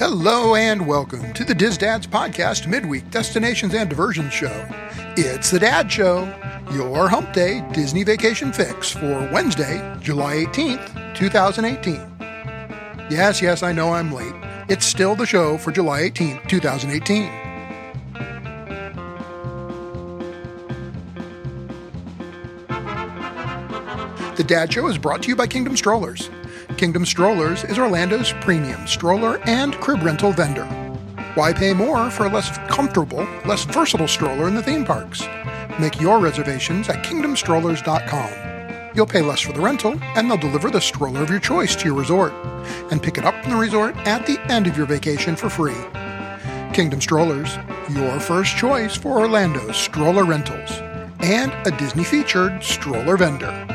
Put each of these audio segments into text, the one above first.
Hello and welcome to the DIS Dads Podcast Midweek Destinations and Diversions Show. It's the Dad Show, your hump day Disney vacation fix for Wednesday, July 18th, 2018. Yes, yes, I know I'm late. It's still the show for July 18th, 2018. The Dad Show is brought to you by Kingdom Strollers. Kingdom Strollers is Orlando's premium stroller and crib rental vendor. Why pay more for a less comfortable, less versatile stroller in the theme parks? Make your reservations at kingdomstrollers.com. You'll pay less for the rental, and they'll deliver the stroller of your choice to your resort, and pick it up from the resort at the end of your vacation for free. Kingdom Strollers, your first choice for Orlando's stroller rentals, and a Disney featured stroller vendor.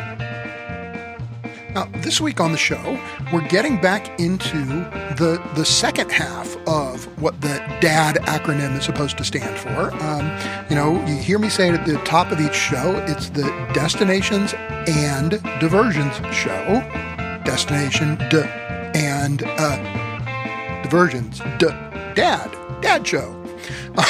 Now, this week on the show, we're getting back into the the second half of what the DAD acronym is supposed to stand for. Um, you know, you hear me say it at the top of each show, it's the Destinations and Diversions show. Destination D and uh, Diversions D Dad Dad show.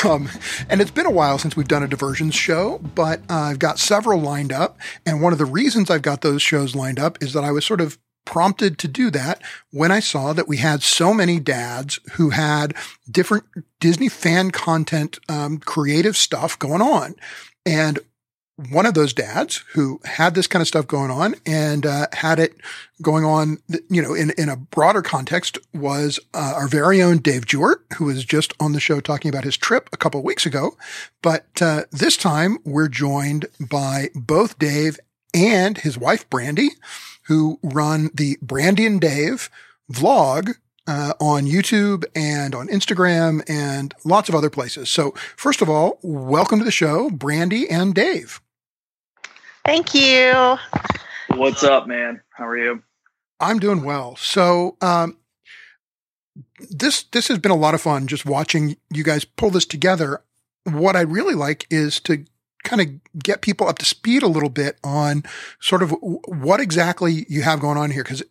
Um, and it's been a while since we've done a diversions show, but uh, I've got several lined up. And one of the reasons I've got those shows lined up is that I was sort of prompted to do that when I saw that we had so many dads who had different Disney fan content, um, creative stuff going on. And one of those dads who had this kind of stuff going on and uh, had it going on, you know, in, in a broader context was uh, our very own Dave Jewart, who was just on the show talking about his trip a couple weeks ago. But uh, this time we're joined by both Dave and his wife, Brandy, who run the Brandy and Dave vlog uh, on YouTube and on Instagram and lots of other places. So, first of all, welcome to the show, Brandy and Dave. Thank you. What's up, man? How are you? I'm doing well. So, um, this this has been a lot of fun just watching you guys pull this together. What I really like is to kind of get people up to speed a little bit on sort of what exactly you have going on here. Cause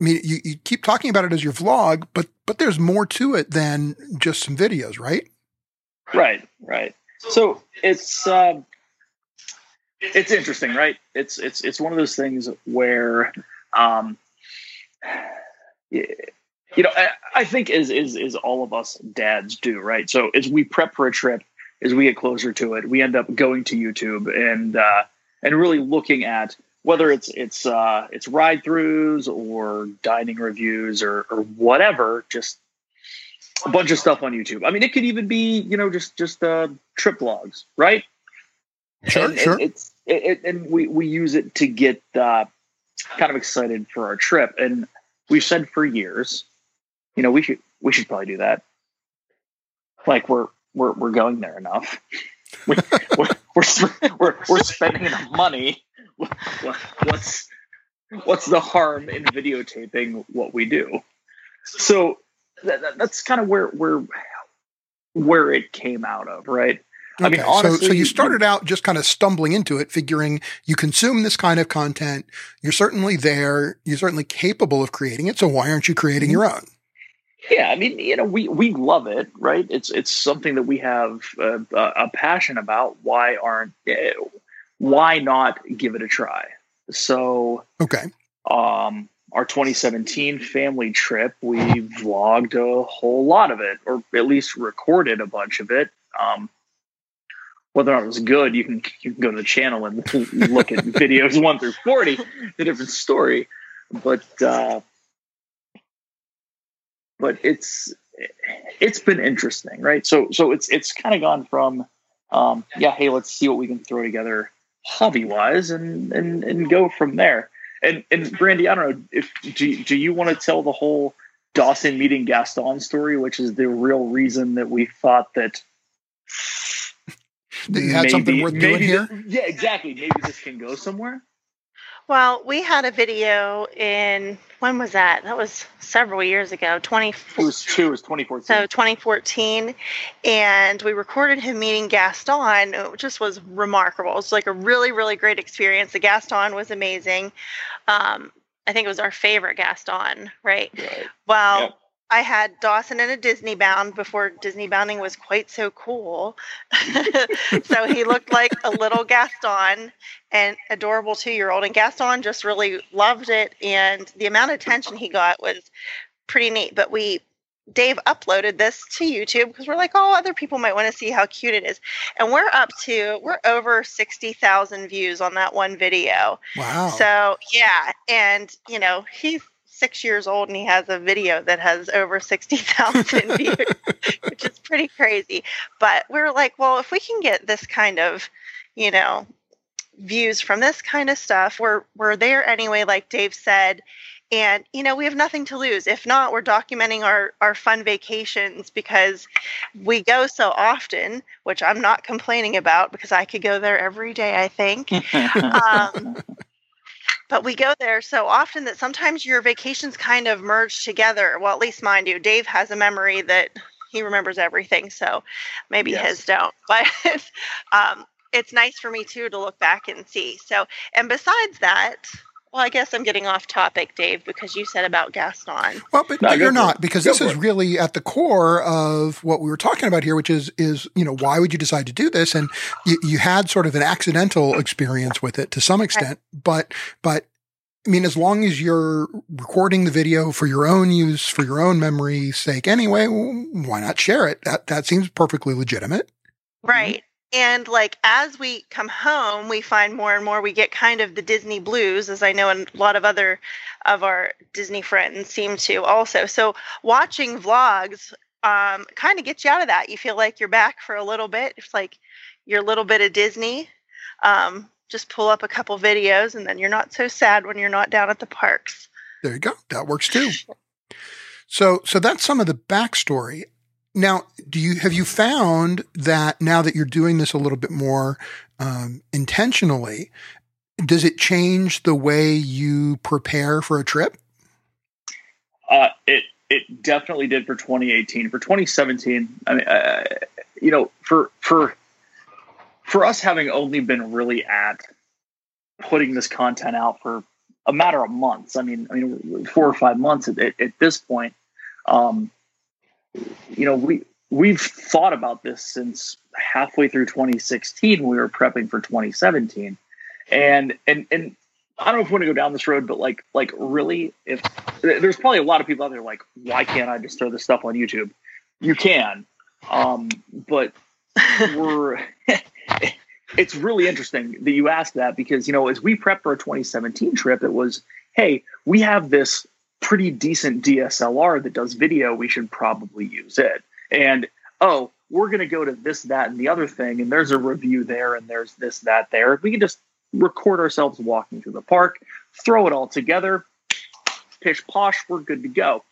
I mean, you, you keep talking about it as your vlog, but, but there's more to it than just some videos, right? Right, right. So it's, um, it's interesting, right? It's, it's, it's one of those things where, um, you know, I, I think is, is, is all of us dads do, right? So as we prep for a trip, as we get closer to it, we end up going to YouTube and uh, and really looking at whether it's it's uh, it's ride throughs or dining reviews or or whatever, just a bunch of stuff on YouTube. I mean, it could even be you know just just uh, trip logs, right? Sure, and, sure. And it's it, and we we use it to get uh, kind of excited for our trip, and we've said for years, you know, we should we should probably do that. Like we're we're we're going there enough. we, we're, we're, we're spending enough money. What's what's the harm in videotaping what we do? So that, that's kind of where where where it came out of, right? Okay. I mean, honestly, so, so you started out just kind of stumbling into it, figuring you consume this kind of content. You're certainly there. You're certainly capable of creating it. So why aren't you creating your own? Yeah, I mean, you know, we we love it, right? It's it's something that we have a, a passion about. Why aren't eh, why not give it a try? So okay, um, our 2017 family trip, we vlogged a whole lot of it, or at least recorded a bunch of it. Um, whether or not it was good, you can you can go to the channel and look at videos one through forty, a different story. But uh, but it's it's been interesting, right? So so it's it's kind of gone from um, yeah, hey, let's see what we can throw together hobby wise and and and go from there. And and Brandy, I don't know if do do you want to tell the whole Dawson meeting Gaston story, which is the real reason that we thought that that you had maybe, something worth doing here. Yeah, exactly. Maybe this can go somewhere. Well, we had a video in when was that? That was several years ago. Twenty. It was two. It was twenty fourteen. So twenty fourteen, and we recorded him meeting Gaston. It just was remarkable. It was like a really, really great experience. The Gaston was amazing. Um, I think it was our favorite Gaston, right? right. Well, yep. I had Dawson in a Disney bound before Disney bounding was quite so cool. so he looked like a little Gaston and adorable two year old. And Gaston just really loved it. And the amount of attention he got was pretty neat. But we, Dave uploaded this to YouTube because we're like, oh, other people might want to see how cute it is. And we're up to, we're over 60,000 views on that one video. Wow. So, yeah. And, you know, he's six years old and he has a video that has over 60,000 views, which is pretty crazy. But we're like, well, if we can get this kind of, you know, views from this kind of stuff, we're we're there anyway, like Dave said. And you know, we have nothing to lose. If not, we're documenting our our fun vacations because we go so often, which I'm not complaining about because I could go there every day, I think. um, but we go there so often that sometimes your vacations kind of merge together. Well, at least mine do. Dave has a memory that he remembers everything, so maybe yes. his don't. But um, it's nice for me too to look back and see. So, and besides that, well, I guess I'm getting off topic, Dave, because you said about Gaston. Well, but, no, but you're not, because go this is it. really at the core of what we were talking about here, which is is you know why would you decide to do this? And you, you had sort of an accidental experience with it to some extent, but but I mean, as long as you're recording the video for your own use, for your own memory's sake, anyway, why not share it? That that seems perfectly legitimate. Right and like as we come home we find more and more we get kind of the disney blues as i know a lot of other of our disney friends seem to also. So watching vlogs um, kind of gets you out of that. You feel like you're back for a little bit. It's like your little bit of disney. Um, just pull up a couple videos and then you're not so sad when you're not down at the parks. There you go. That works too. So so that's some of the backstory now, do you have you found that now that you're doing this a little bit more um, intentionally, does it change the way you prepare for a trip? Uh, it it definitely did for 2018. For 2017, I mean, uh, you know, for for for us having only been really at putting this content out for a matter of months. I mean, I mean, four or five months at, at, this point. Um, you know, we we've thought about this since halfway through 2016 we were prepping for 2017 and and and i don't know if we want to go down this road but like like really if there's probably a lot of people out there like why can't i just throw this stuff on youtube? You can um but we're it's really interesting that you ask that because you know as we prep for a 2017 trip it was hey we have this pretty decent DSLR that does video, we should probably use it. And oh, we're going to go to this, that, and the other thing, and there's a review there, and there's this, that, there. We can just record ourselves walking through the park, throw it all together, pish posh, we're good to go.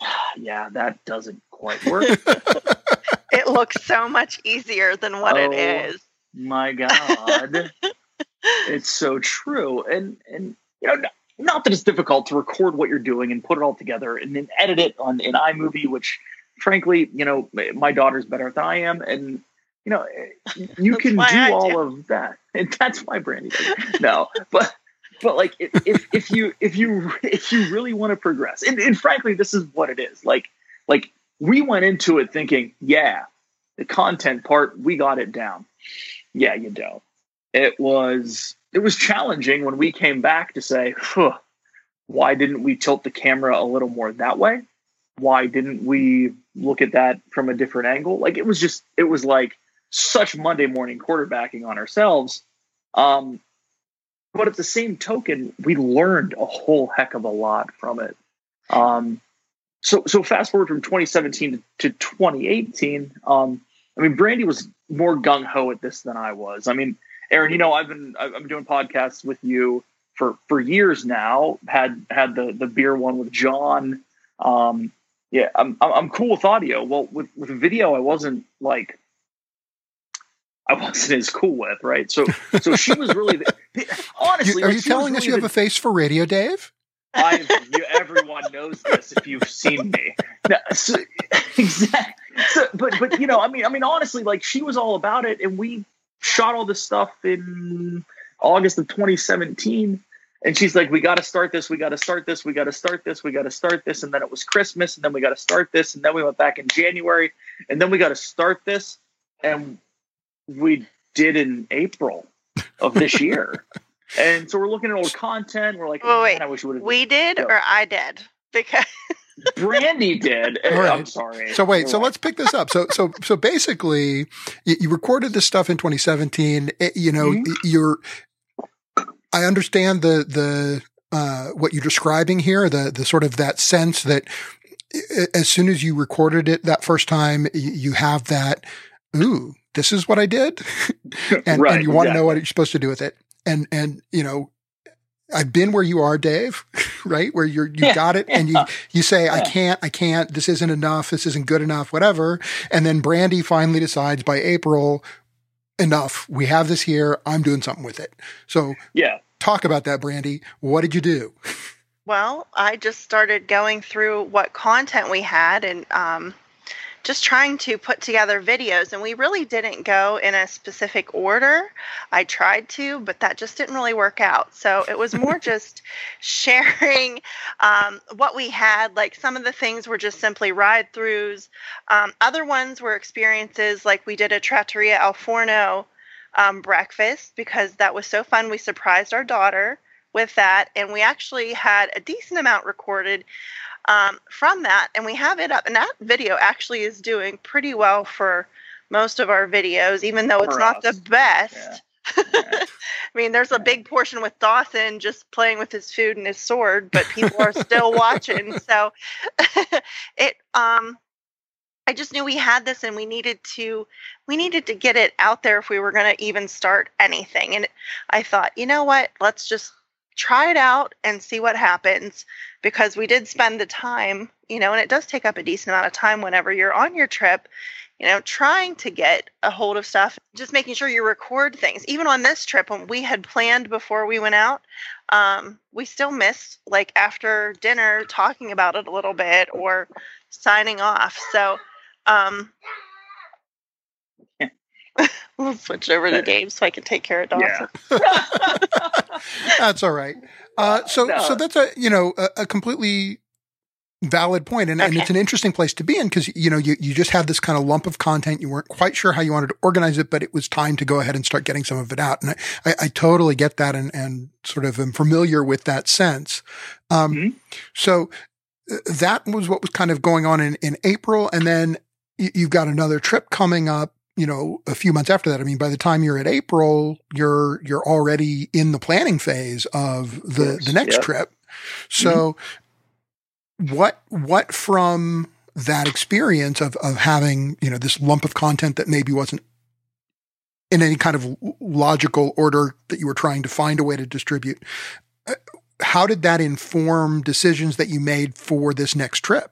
yeah, that doesn't quite work. it looks so much easier than what oh, it is. My God. it's so true. And and you know, not that it's difficult to record what you're doing and put it all together and then edit it on in iMovie, which frankly, you know, my daughter's better than I am, and you know, you can do I all do. of that, and that's why Brandy. No, but but like if, if if you if you if you really want to progress, and, and frankly, this is what it is. Like like we went into it thinking, yeah, the content part we got it down. Yeah, you don't. It was it was challenging when we came back to say, why didn't we tilt the camera a little more that way? Why didn't we look at that from a different angle? Like it was just, it was like such Monday morning quarterbacking on ourselves. Um, but at the same token, we learned a whole heck of a lot from it. Um, so, so fast forward from 2017 to, to 2018. Um, I mean, Brandy was more gung ho at this than I was. I mean, Aaron, you know, I've been I've been doing podcasts with you for for years now. Had had the the beer one with John. Um, yeah, I'm I'm cool with audio. Well, with with video, I wasn't like I wasn't as cool with, right? So so she was really the, honestly. You, are you telling us you have the, a face for radio, Dave? I everyone knows this if you've seen me. No, so, exactly. So, but but you know, I mean, I mean, honestly, like she was all about it, and we shot all this stuff in August of 2017. and she's like, "We got to start this. We got to start this. We got to start this. We got to start this." And then it was Christmas, and then we got to start this, and then we went back in January, and then we got to start this, and we did in April of this year. and so we're looking at old content. We're like, Well, wait. I wish we would. We did Yeah. or I did because Brandy did. All right. I'm sorry. So wait, so let's pick this up. So so so basically, you, you recorded this stuff in 2017. It- you know, Mhm. you're. I understand the the uh, what you're describing here. The the sort of that sense that as soon as you recorded it that first time, you, have that. Ooh, this is what I did, and, Right, and you want to know what you're supposed to do with it. And and you know, I've been where you are, Dave. Right where you're you Yeah, got it, and you yeah. you say, I can't, I can't, this isn't enough, this isn't good enough, whatever. And then Brandy finally decides by April, enough, we have this here, I'm doing something with it. So yeah. talk about that, Brandy. What did you do? Well, I just started going through what content we had and um, just trying to put together videos. And we really didn't go in a specific order. I tried to, but that just didn't really work out. So it was more just sharing um, what we had. Like some of the things were just simply ride throughs, um, other ones were experiences like we did a Trattoria Al Forno um, breakfast because that was so fun. We surprised our daughter with that, and we actually had a decent amount recorded um, from that, and we have it up. And that video actually is doing pretty well for most of our videos, even though it's For not the best. Yeah. I mean, there's a big portion with Dawson just playing with his food and his sword, but people are still watching. So it um I just knew we had this and we needed to we needed to get it out there if we were going to even start anything. And I thought, you know what? Let's just try it out and see what happens because we did spend the time, you know, and it does take up a decent amount of time whenever you're on your trip, you know, trying to get a hold of stuff, just making sure you record things. Even on this trip, when we had planned before we went out, um, we still missed like after dinner talking about it a little bit or signing off. So, um, we'll switch over to Dave so I can take care of Dawson. Yeah. That's all right. Uh, so, No. so that's a, you know, a, a completely valid point. And, and it's an interesting place to be in because, you know, you, you just had this kind of lump of content. You weren't quite sure how you wanted to organize it, but it was time to go ahead and start getting some of it out. And I, I, I totally get that and, and sort of am familiar with that sense. Um, Mhm. so uh, that was what was kind of going on in, in April. And then you've got another trip coming up you know a few months after that i mean by the time you're at april you're you're already in the planning phase of the the next trip. So what what from that experience of of having you know this lump of content that maybe wasn't in any kind of logical order that you were trying to find a way to distribute uh, how did that inform decisions that you made for this next trip?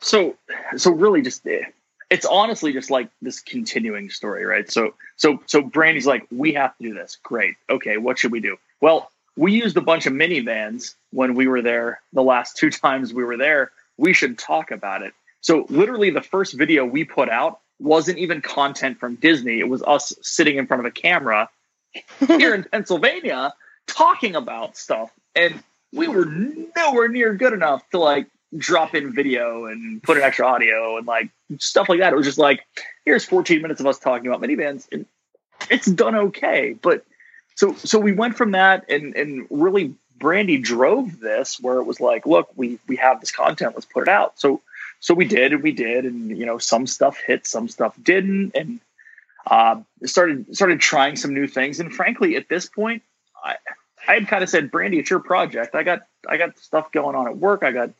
So so really just eh, it's honestly just like this continuing story right? So so so brandy's like we have to do this. Great. Okay what should we do? Well we used a bunch of minivans when we were there the last two times we were there. We should talk about it. So literally the first video we put out wasn't even content from disney. It was us sitting in front of a camera here in pennsylvania talking about stuff. And we were nowhere near good enough to like drop in video and put in extra audio and like stuff like that. It was just like, here's 14 minutes of us talking about minivans, and it's done okay. But so so we went from that, and and really Brandy drove this where it was like, look, we we have this content, let's put it out. So so we did, and we did, and you know, some stuff hit, some stuff didn't, and uh, started started trying some new things. And frankly, at this point, I I had kind of said, Brandy, it's your project. I got I got stuff going on at work. I got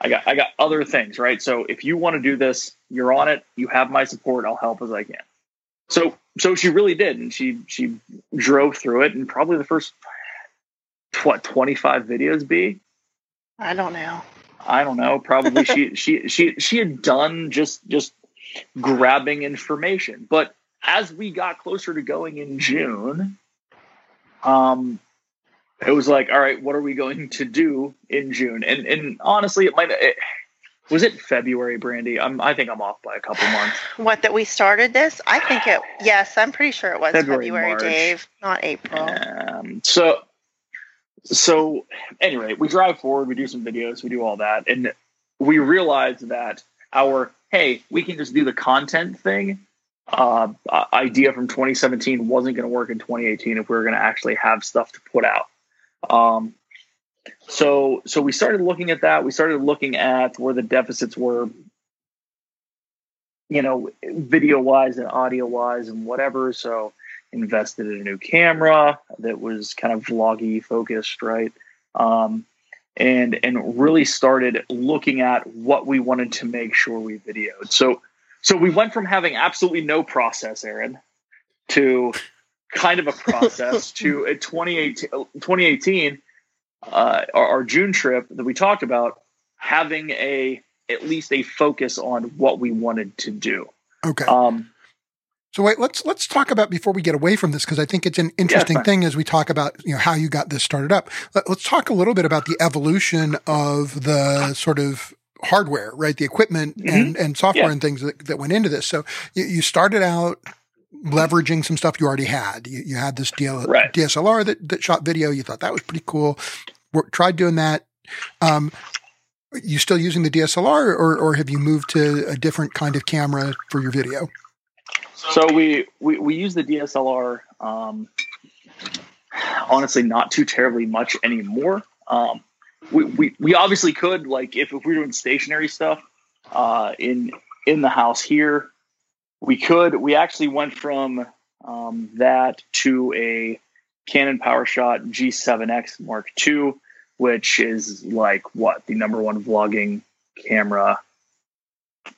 I got I got other things, right? So if you want to do this, you're on it. You have my support. I'll help as I can. So so she really did, and she she drove through it, and probably the first what 25 videos be I don't know. I don't know. Probably she she she she had done just just grabbing information. But as we got closer to going in June, um, it was like, all right, what are we going to do in June? And and honestly, it might. It, was it February, Brandy? I'm. I think I'm off by a couple months. What that we started this? I think it. Yes, I'm pretty sure it was February, February, March. Dave, not April. Um, so so anyway, we drive forward, we do some videos, we do all that, and we realize that our hey, we can just do the content thing uh, idea from 2017 wasn't going to work in 2018 if we were going to actually have stuff to put out. Um, so so we started looking at that. We started looking at where the deficits were, you know, video wise and audio wise and whatever. So invested in a new camera that was kind of vloggy focused, right? Um, and and really started looking at what we wanted to make sure we videoed. So so we went from having absolutely no process, Aaron, to kind of a process to a 2018, 2018 uh, our, our, June trip that we talked about having a at least a focus on what we wanted to do. Okay. Um, so wait, let's let's talk about before we get away from this because I think it's an interesting yeah, thing as we talk about you know how you got this started up. Let, us talk a little bit about the evolution of the sort of hardware, right? The equipment mm-hmm. and, and software yeah. and things that, that went into this. So you, you, started out leveraging some stuff you already had. You, you had this DL, right. DSLR that, that shot video. You thought that was pretty cool. Work, tried doing that. Um, you still using the DSLR or, or have you moved to a different kind of camera for your video? So we, we, we use the DSLR, um, honestly, not too terribly much anymore. Um, we, we, we obviously could like if, if we are doing stationary stuff uh, in in the house here, we could. We actually went from um, that to a Canon PowerShot G7X Mark II, which is like what the number one vlogging camera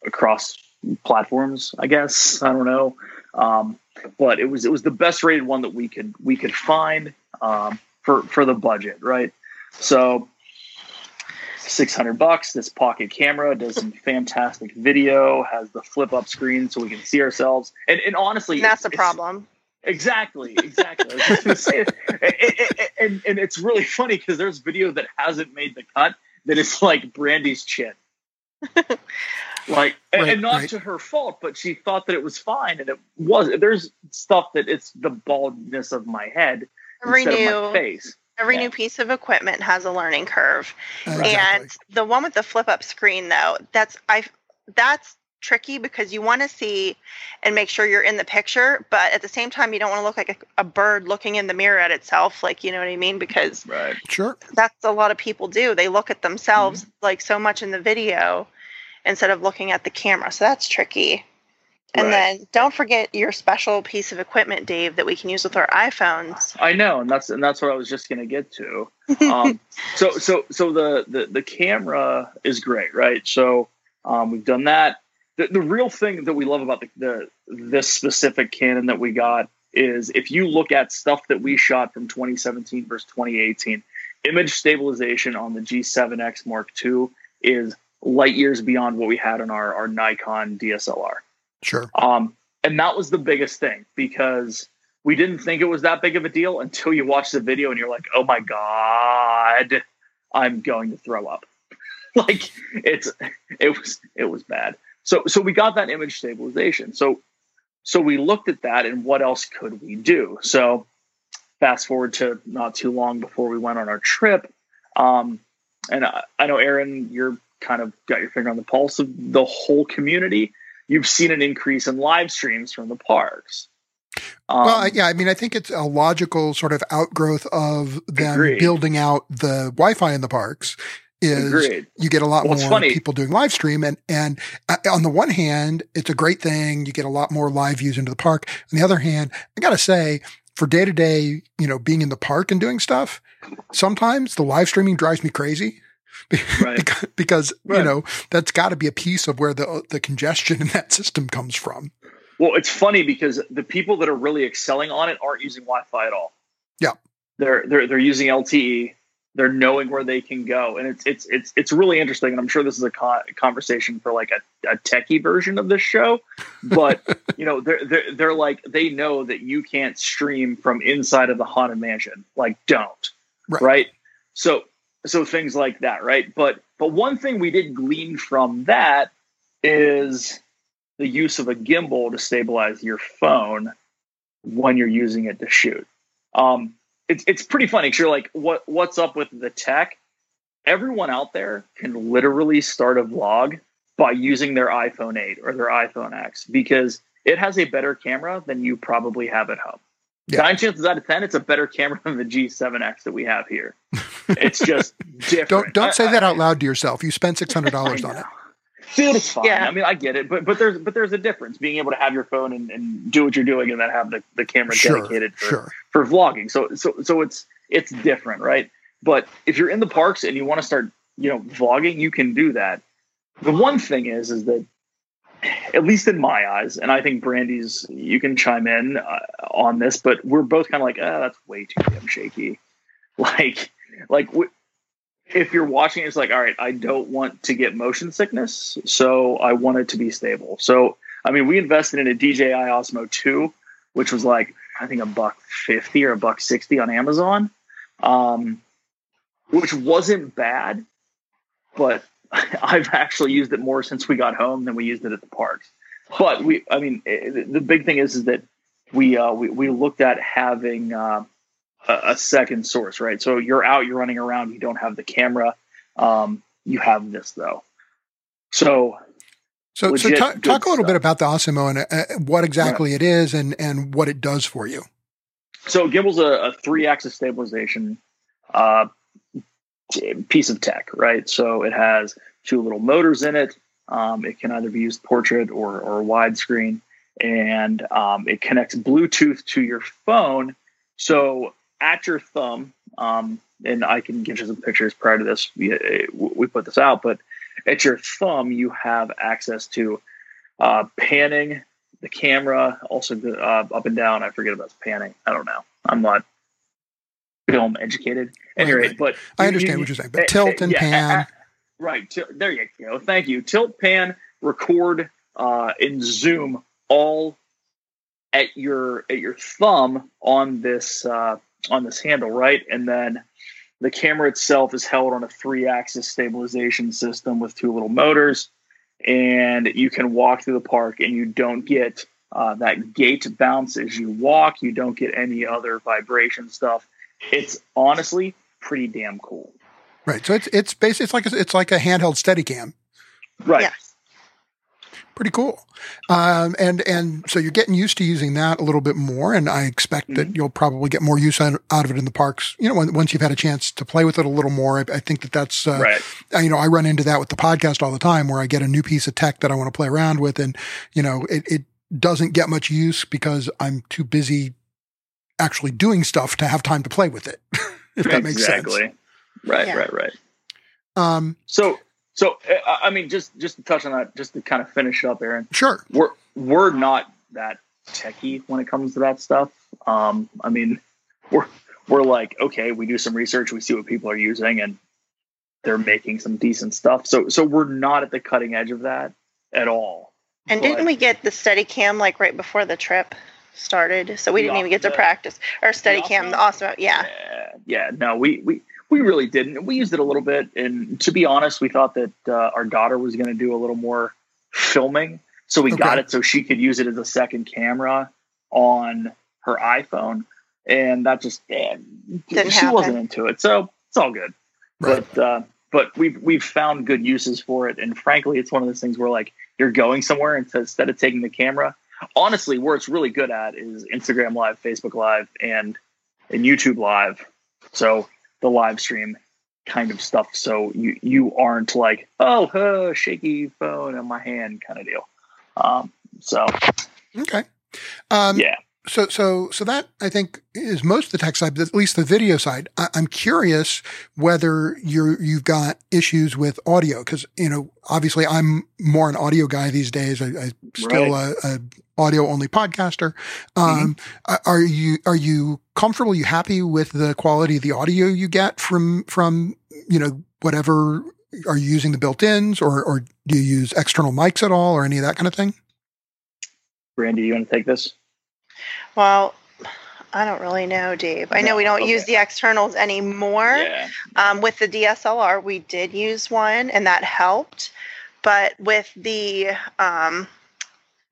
across platforms. I guess I don't know, um, but it was it was the best rated one that we could we could find um, for for the budget, right? So 600 bucks. This pocket camera does some fantastic video, has the flip up screen so we can see ourselves. And, and honestly, that's the problem. Exactly, exactly. it, it, it, and, and it's really funny because there's video that hasn't made the cut that is like Brandy's chin. like, and, right, and not right. to her fault, but she thought that it was fine, and it was. There's stuff that it's the baldness of my head instead Renew. of my face. Every yeah. new piece of equipment has a learning curve. Exactly. And the one with the flip up screen though, that's I that's tricky because you want to see and make sure you're in the picture, but at the same time you don't want to look like a, a, bird looking in the mirror at itself, like you know what I mean? Because right. sure. That's a lot of people do. They look at themselves mm-hmm. like so much in the video instead of looking at the camera. So that's tricky. And right. then don't forget your special piece of equipment, Dave, that we can use with our iPhones. I know, and that's and that's what I was just going to get to. Um, so so so the, the the camera is great, right? So um, we've done that. The, the real thing that we love about the, the this specific Canon that we got is if you look at stuff that we shot from 2017 versus 2018, image stabilization on the G7X Mark II is light years beyond what we had on our, our Nikon DSLR. Sure. Um, and that was the biggest thing because we didn't think it was that big of a deal until you watch the video and you're like, oh my God, I'm going to throw up. like it's it was it was bad. So so we got that image stabilization. So so we looked at that and what else could we do? So fast forward to not too long before we went on our trip. Um, and I, I know Aaron, you're kind of got your finger on the pulse of the whole community you've seen an increase in live streams from the parks. Um, well, yeah, I mean, I think it's a logical sort of outgrowth of them agreed. building out the Wi-Fi in the parks. Is agreed. you get a lot well, more people doing live stream, and and uh, on the one hand, it's a great thing. You get a lot more live views into the park. On the other hand, I gotta say, for day to day, you know, being in the park and doing stuff, sometimes the live streaming drives me crazy right. because right. you know that's got to be a piece of where the uh, the congestion in that system comes from. Well, it's funny because the people that are really excelling on it aren't using Wi-Fi at all. Yeah, they're they're they're using LTE. They're knowing where they can go, and it's it's it's it's really interesting. And I'm sure this is a conversation for like a, a techie version of this show, but you know they're they're they're like they know that you can't stream from inside of the haunted mansion. Like, don't right. right? So so things like that, right? But but one thing we did glean from that is the use of a gimbal to stabilize your phone when you're using it to shoot. Um, it's it's pretty funny because you're like, what what's up with the tech? Everyone out there can literally start a vlog by using their iPhone 8 or their iPhone X because it has a better camera than you probably have at home. Yeah. Nine chances out of ten, it's a better camera than the G7X that we have here. It's just different. don't don't say I, that out loud to yourself. You spent six hundred dollars on it. Dude, it's fine. Yeah. I mean, I get it, but but there's but there's a difference being able to have your phone and, and do what you're doing, and then have the, the camera sure, dedicated for, sure. for vlogging. So so so it's it's different, right? But if you're in the parks and you want to start, you know, vlogging, you can do that. The one thing is, is that at least in my eyes, and I think Brandy's, you can chime in uh, on this, but we're both kind of like, ah, that's way too damn shaky. Like, like if you're watching, it's like, all right, I don't want to get motion sickness, so I want it to be stable. So, I mean, we invested in a DJI Osmo 2, which was like, I think a buck 50 or a buck 60 on Amazon, um, which wasn't bad, but I've actually used it more since we got home than we used it at the parks. But we, I mean, eh, the big thing is, is that we, uh, we, we looked at having, uh, a, second source, right? So you're out, you're running around, you don't have the camera. Um, you have this though. So, so, so talk, talk a little stuff. bit about the Osmo and uh, what exactly right. it is and, and what it does for you. So Gimbal's a, a three axis stabilization, uh, piece of tech, right? So it has two little motors in it. Um, it can either be used portrait or, or widescreen, and um, it connects Bluetooth to your phone. So at your thumb, um, and I can give you some pictures prior to this. We, we put this out, but at your thumb, you have access to uh, panning the camera, also uh, up and down. I forget about panning. I don't know. I'm not film educated. Anyway, right. but I understand you, what you're saying. But tilt and yeah, pan. right. There you go. Thank you. Tilt, pan, record, uh, and zoom all at your at your thumb on this uh, on this handle, right? And then the camera itself is held on a three axis stabilization system with two little motors. And you can walk through the park and you don't get uh, that gait bounce as you walk. You don't get any other vibration stuff. It's honestly pretty damn cool. Right. So it's it's basically it's like a, it's like a handheld Steadicam. Right. Yeah pretty cool. Um, and and so you're getting used to using that a little bit more, and I expect mm-hmm. that you'll probably get more use out, out of it in the parks. You know, when, once you've had a chance to play with it a little more, I, I think that that's uh, right. You know, I run into that with the podcast all the time, where I get a new piece of tech that I want to play around with, and you know, it, it doesn't get much use because I'm too busy actually doing stuff to have time to play with it. if that makes exactly. sense. Right, yeah. right, right. Um, so so uh, I mean, just just to touch on that, just to kind of finish up, Aaron. Sure. We're we're not that techie when it comes to that stuff. Um, I mean, we're we're like, okay, we do some research, we see what people are using, and they're making some decent stuff. So so we're not at the cutting edge of that at all. And but, didn't we get the study Steadicam like right before the trip started? So we didn't even get to practice our Steadicam. The awesome, yeah. yeah. Yeah, no, we we we really didn't. We used it a little bit, and to be honest, we thought that uh, our daughter was going to do a little more filming, so we okay. got it so she could use it as a second camera on her iPhone, and that just yeah, she happen. wasn't into it. So it's all good, right. but uh, but we've we've found good uses for it, and frankly, it's one of those things where like you're going somewhere, and instead of taking the camera, honestly, where it's really good at is Instagram Live, Facebook Live, and and YouTube Live. So the live stream kind of stuff. So you you aren't like oh huh, shaky phone in my hand kind of deal. Um, so okay, um, yeah. So so so that I think is most of the tech side, but at least the video side. I, am curious whether you're you've got issues with audio because you know obviously I'm more an audio guy these days. I, I still right. a, a audio only podcaster. Um, mm-hmm. Are you are you comfortable? Are you happy with the quality of the audio you get from from you know whatever? Are you using the built-ins, or or do you use external mics at all, or any of that kind of thing? Brandy, you want to take this? Well, I don't really know, Dave. I know we don't okay. use the externals anymore. Yeah. Um, with the DSLR, we did use one, and that helped. But with the um,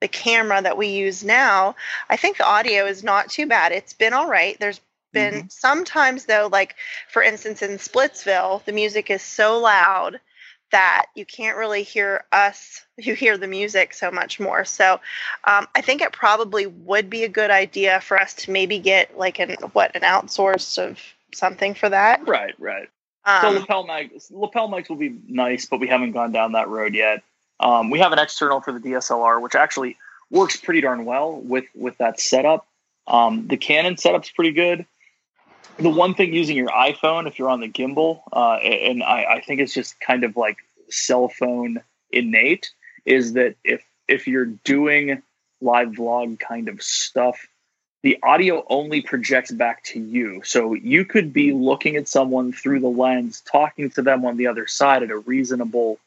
the camera that we use now, I think the audio is not too bad. It's been all right. There's been Mm-hmm. sometimes though like for instance in Splitsville the music is so loud that you can't really hear us you hear the music so much more so um, i think it probably would be a good idea for us to maybe get like an what an outsource of something for that Right, right. so um, lapel mics, lapel mics will be nice, but we haven't gone down that road yet. Um, we have an external for the DSLR, which actually works pretty darn well with with that setup. Um, the Canon setup's pretty good. The one thing using your iPhone, if you're on the gimbal, uh, and I, I think it's just kind of like cell phone innate, is that if if you're doing live vlog kind of stuff, the audio only projects back to you. So you could be looking at someone through the lens, talking to them on the other side at a reasonable,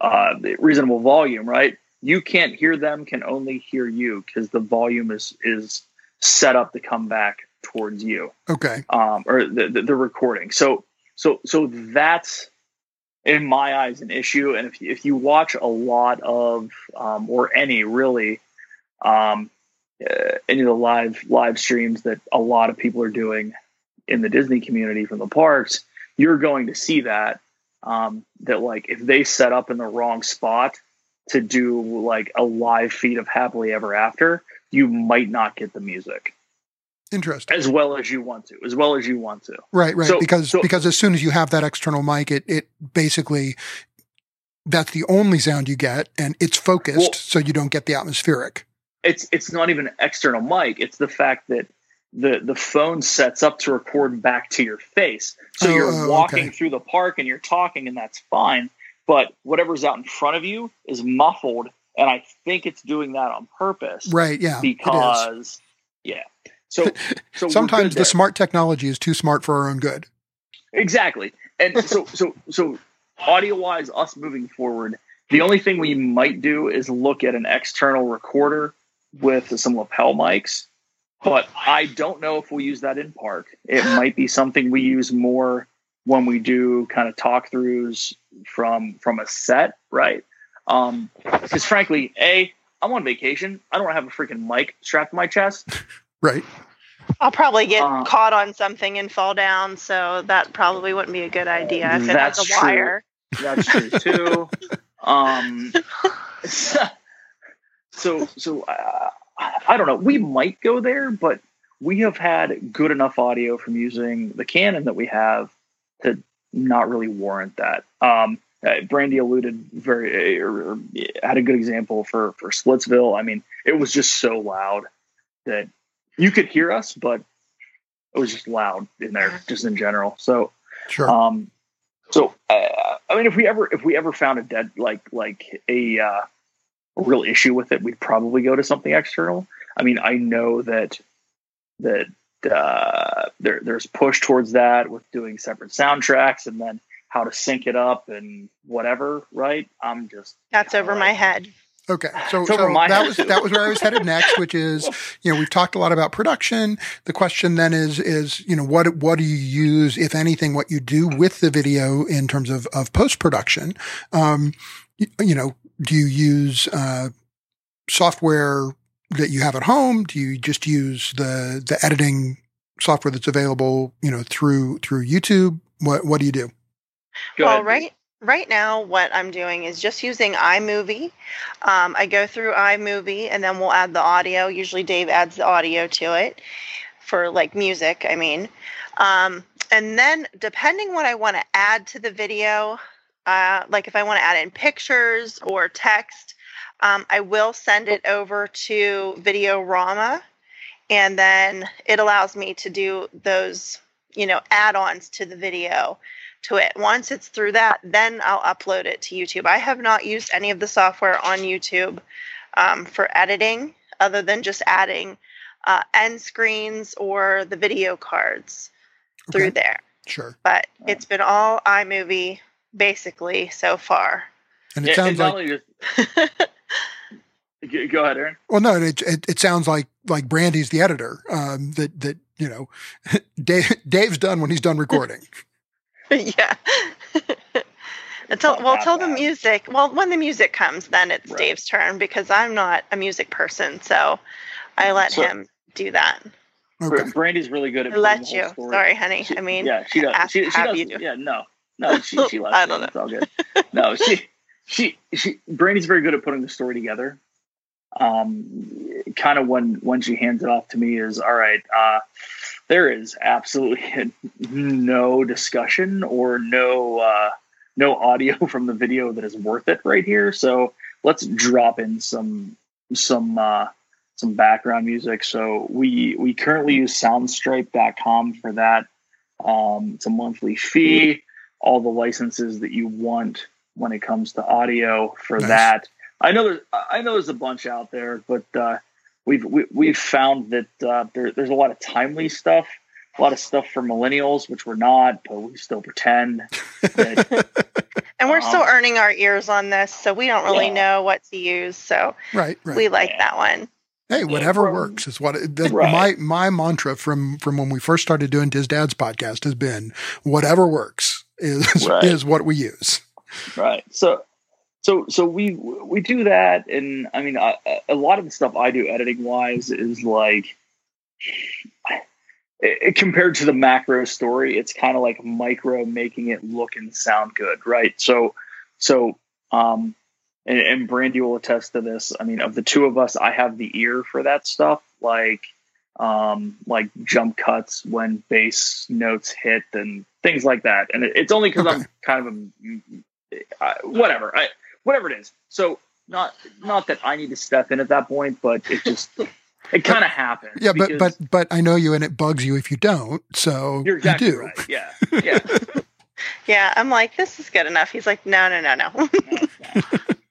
uh, reasonable volume, right? You can't hear them; can only hear you because the volume is is set up to come back towards you, Okay. um, or the, the the recording. So so so that's in my eyes an issue. And if you, if you watch a lot of um, or any really um, uh, any of the live live streams that a lot of people are doing in the Disney community from the parks, you're going to see that um, that like if they set up in the wrong spot to do like a live feed of happily ever after, you might not get the music Interesting. as well as you want to, as well as you want to. Right, right. So- because so- because as soon as you have that external mic, it it basically that's the only sound you get, and it's focused, Well- so you don't get the atmospheric. it's it's not even an external mic. It's the fact that the the phone sets up to record back to your face. So Oh, you're walking okay. through the park and you're talking, and that's fine. But whatever's out in front of you is muffled, and I think it's doing that on purpose Right? Yeah. because yeah. So so Sometimes the smart technology is too smart for our own good. Exactly. And so so so audio wise, us moving forward, the only thing we might do is look at an external recorder with some lapel mics. But I don't know if we use that in park. It might be something we use more when we do kind of talk throughs from from a set, right? Um because frankly, A, I'm on vacation. I don't have a freaking mic strapped to my chest. Right. i'll probably get Uh, caught on something and fall down so that probably wouldn't be a good idea if it has That's a true. wire That's true too. um, so so uh, I don't know. We might go there, but we have had good enough audio from using the Canon that we have to not really warrant that. Um, uh, Brandy alluded very or, or had a good example for for Splitsville. I mean, it was just so loud that you could hear us, but it was just loud in there, just in general. So Sure. um, so uh, I mean, if we ever if we ever found a dead like like a uh, a real issue with it, we'd probably go to something external. I mean, I know that that uh, there there's push towards that with doing separate soundtracks and then how to sync it up and whatever. Right? I'm just that's over my head Okay, so, so that was that was where I was headed next, which is you know we've talked a lot about production. The question then is is you know what what do you use if anything what you do with the video in terms of of post production. Um, you, you know, do you use uh, software that you have at home? Do you just use the the editing software that's available you know through through YouTube? What what do you do? go well ahead. right right now what i'm doing is just using imovie. Um, i go through imovie and then we'll add the audio. Usually dave adds the audio to it for like music i mean. Um, and then depending what i want to add to the video uh, like if i want to add in pictures or text um, i will send it over to videorama and then it allows me to do those you know add-ons to the video to it. Once it's through that, then I'll upload it to YouTube. I have not used any of the software on YouTube um, for editing other than just adding uh, end screens or the video cards through there. Sure, But it's been all iMovie basically so far. and it Yeah, sounds like not Go- go ahead, Aaron. Well, no, it, it it sounds like like Brandy's the editor. Um, that that you know, Dave Dave's done when he's done recording. yeah. Until Not well, that till the music. Well, when the music comes, then it's Right. Dave's turn because I'm not a music person, so I let So- him do that. Okay. Brandy's really good at I let you. story. Sorry, honey. She- I mean, yeah, she does. have- She, she have does. you. Yeah, no, no, she she lets I don't know. It's all good. No, she she she. Brandy's very good at putting the story together. Um, kind of when when she hands it off to me is all right. Uh, there is absolutely no discussion or no uh, no audio from the video that is worth it right here. So let's drop in some some uh, some background music. So we we currently use soundstripe.com for that. Um, it's a monthly fee. All the licenses that you want when it comes to audio for Nice. that. I know there's I know there's a bunch out there, but uh, we've we, we've found that uh, there, there's a lot of timely stuff, a lot of stuff for millennials, which we're not, but we still pretend. That, and we're still um, earning our ears on this, so we don't really Yeah. know what to use. So Right, right. we like Yeah. that one. Hey, whatever from- works is what it, Right. my my mantra from from when we first started doing DIS Dads podcast has been whatever works is Right. is what we use. right. So so so we we do that, and I mean I, a lot of the stuff I do editing wise is like. it- compared to the macro story, it's kind of like micro making it look and sound good, right? So, so, um, and, and Brandy will attest to this. I mean, of the two of us, I have the ear for that stuff, like, um, like jump cuts when bass notes hit and things like that. And it, it's only because Okay. I'm kind of a uh, whatever, I, whatever it is. So, not not that I need to step in at that point, but it just it kind of happens. Yeah, but but but I know you, and it bugs you if you don't. So you're exactly you do. right. Yeah, yeah. Yeah, I'm like, this is good enough. He's like, no, no, no, no.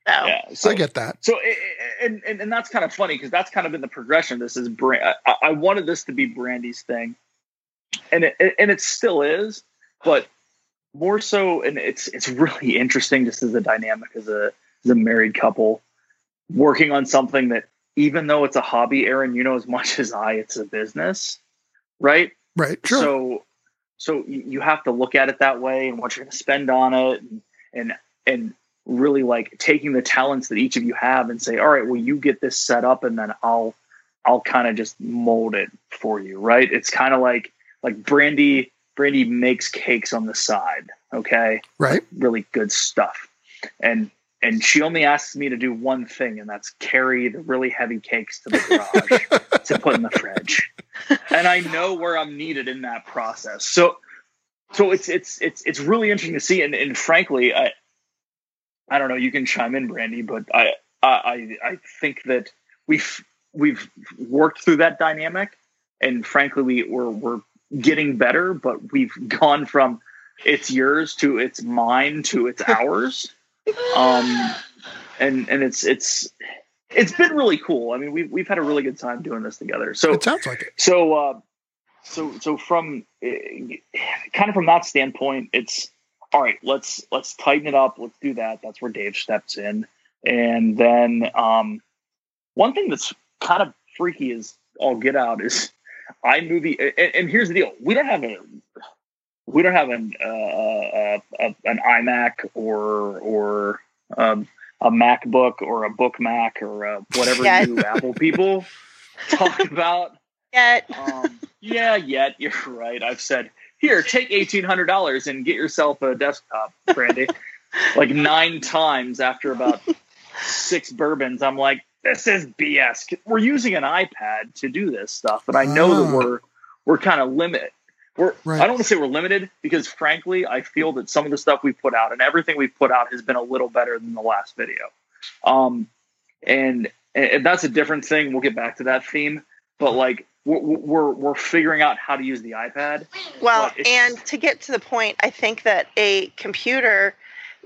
no. yeah. So, I get that. so, i- i- and, and and that's kind of funny because that's kind of been the progression. This is Bra- I, I wanted this to be Brandy's thing, and it and it still is, but more so. And it's it's really interesting just as a dynamic as a as a married couple working on something that even though it's a hobby, Aaron, you know as much as I, it's a business, right? Right. Sure. So, so you have to look at it that way and what you're going to spend on it, and, and and really like taking the talents that each of you have and say, all right, well, you get this set up, and then I'll I'll kind of just mold it for you, right? It's kind of like like Brandy. Brandy makes cakes on the side, okay? right. Really good stuff, and and she only asks me to do one thing, and that's carry the really heavy cakes to the garage to put in the fridge. And I know where I'm needed in that process. So so it's it's it's it's really interesting to see. And, and frankly, I I don't know, you can chime in, Brandy, but I I I think that we've we've worked through that dynamic and frankly we, we're we're getting better, but we've gone from it's yours to it's mine to it's ours. Um and and it's it's it's been really cool. I mean, we've we've had a really good time doing this together. So It sounds like it. so uh, so so from uh, kind of from that standpoint, it's all right. Let's let's tighten it up. Let's do that. That's where Dave steps in, and then um, one thing that's kind of freaky is all get out is iMovie. And, and here's the deal: we don't have a we don't have an uh, uh, uh, an iMac or or um, a MacBook or a Book Mac or uh, whatever Yeah. you Apple people talk about. Yet. Um, yeah, yet you're right. I've said here, take eighteen hundred dollars and get yourself a desktop, Brandy. like nine times after about six bourbons, I'm like, this is BS. We're using an iPad to do this stuff, and I know that Ah. we're we're kind of limited. We're Right. I don't want to say we're limited because frankly, I feel that some of the stuff we've put out and everything we've put out has been a little better than the last video. Um, and and that's a different thing. We'll get back to that theme, but like we're we're, we're figuring out how to use the iPad. Well, and to get to the point, I think that a computer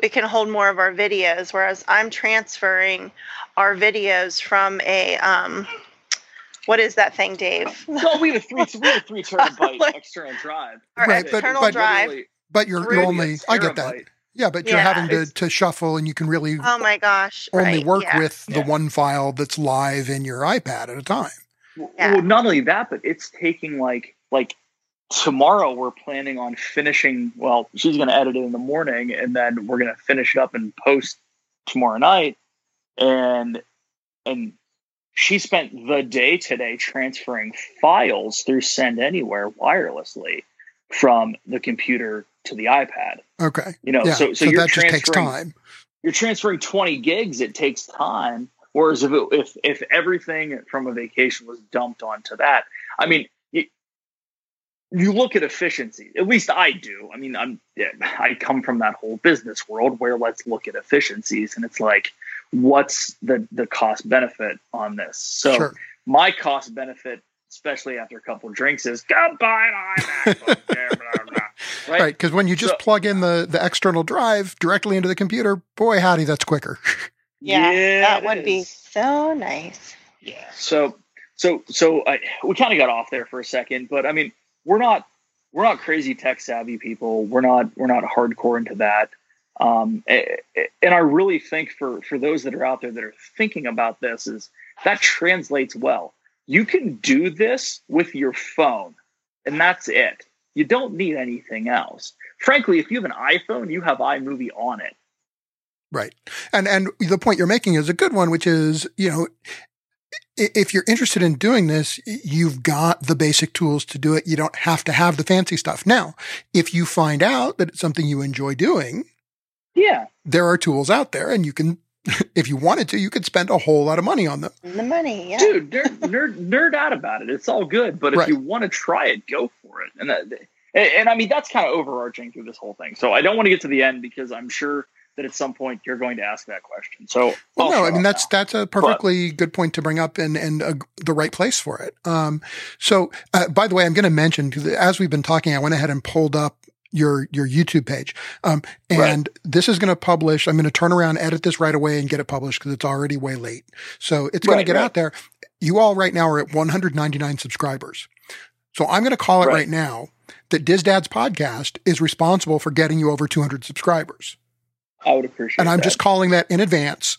we can hold more of our videos, whereas I'm transferring our videos from a um, what is that thing, Dave? No, we have a three we have a three terabyte Like- external drive. Our Right, external but- drive. But you're, you're only. I get that. Yeah, but you're Yeah, having to, to shuffle, and you can really Oh my gosh! only right, work yeah. with the Yeah. one file that's live in your iPad at a time. Well, Yeah. well, not only that, but it's taking like like tomorrow we're planning on finishing. Well, she's going to edit it in the morning, and then we're going to finish it up and post tomorrow night. And and she spent the day today transferring files through Send Anywhere wirelessly from the computer to the iPad. Okay. You know, Yeah, so so, so you're that just takes transferring time. you're transferring 20 gigs it takes time whereas if it, if if everything from a vacation was dumped onto that i mean you, you look at efficiency at least i do i mean i'm yeah, i come from that whole business world where let's look at efficiencies and it's like what's the the cost benefit on this so Sure. my cost benefit especially after a couple of drinks is go buy an iMac, right? Right, because when you just So- plug in the the external drive directly into the computer, boy howdy, that's quicker. Yeah, that it would be so nice. Yeah. So so so I, we kind of got off there for a second, but I mean, we're not we're not crazy tech savvy people. We're not we're not hardcore into that. Um, and I really think for for those that are out there that are thinking about this is that translates well. You can do this with your phone, and that's it. You don't need anything else. Frankly, if you have an iPhone, you have iMovie on it. Right. And and the point you're making is a good one, which is, you know, if you're interested in doing this, you've got the basic tools to do it. You don't have to have the fancy stuff. Now, if you find out that it's something you enjoy doing, Yeah. there are tools out there and you can if you wanted to, you could spend a whole lot of money on them. The money, yeah. dude nerd, nerd nerd out about it it's all good but if Right. you want to try it go for it and that and, and i mean that's kind of overarching through this whole thing so i don't want to get to the end because i'm sure that at some point you're going to ask that question so Well, no, I mean that's now. that's a perfectly good point to bring up and and uh, the right place for it. Um, so uh, by the way, I'm going to mention 'cause as we've been talking, I went ahead and pulled up your your YouTube page, um, and this is going to publish. I'm going to turn around, edit this right away, and get it published because it's already way late. So it's going Right, to get right. out there. You all right now are at 199 subscribers. So I'm going to call it Right. right now that DIS Dads podcast is responsible for getting you over 200 subscribers. I would appreciate And I'm that. just calling that in advance.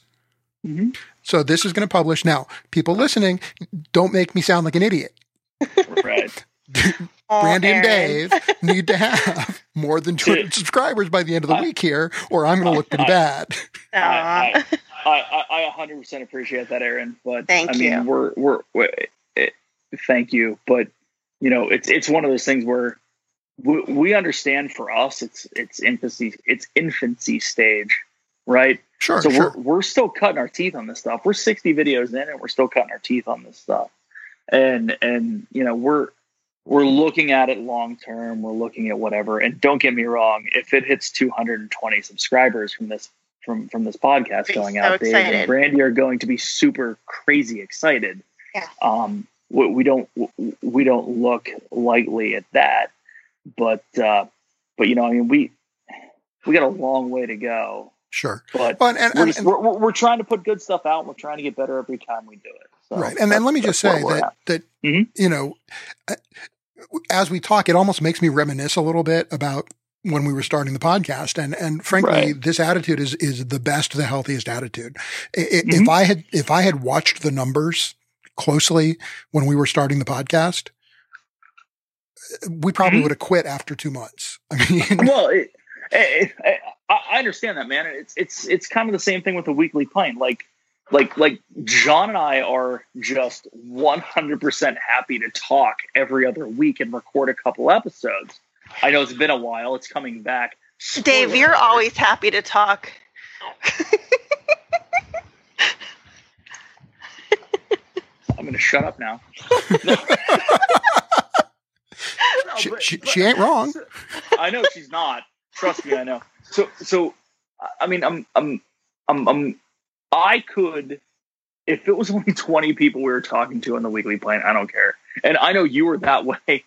Mhm. So this is going to publish now. People listening, don't make me sound like an idiot. right Brandy and Dave need to have more than 200 subscribers by the end of the I- week here, or I'm going to look pretty I- bad. I, I, I, I 100% appreciate that aaron but Thank i mean you. we're we're, we're it, thank you but you know it's it's one of those things where we, we understand for us it's it's infancy it's infancy stage right Sure, so sure. we're we're still cutting our teeth on this stuff. We're 60 videos in and we're still cutting our teeth on this stuff. And and you know, we're we're looking at it long term, we're looking at whatever. And don't get me wrong, if it hits 220 subscribers from this from from this podcast going so out, Dave excited. and Brandy are going to be super crazy excited. Yeah. Um we, we don't we don't look lightly at that. But uh but you know, I mean we we got a long way to go. Sure. But but and, and, we're, just, we're, we're, we're trying to put good stuff out. We're trying to get better every time we do it. So right. And then let me just say that, at. that Mhm. you know, uh, as we talk, it almost makes me reminisce a little bit about when we were starting the podcast. And, and frankly, Right. this attitude is, is the best, the healthiest attitude. I- If. I had, if I had watched the numbers closely when we were starting the podcast, we probably Mhm. would have quit after two months. I mean, well, it, it, it, I I understand that, man. It's it's it's kind of the same thing with the Weekly Pint. Like like like John and I are just 100% happy to talk every other week and record a couple episodes. I know it's been a while. It's coming back. Dave, you're alert. always happy to talk. I'm going to shut up now. She, but- she, but- she ain't wrong. I know she's not. Trust me, I know. So, so, I mean, I'm, I'm, I'm, I'm, I could, if it was only 20 people we were talking to on the Weekly Pint, I don't care. And I know you were that way.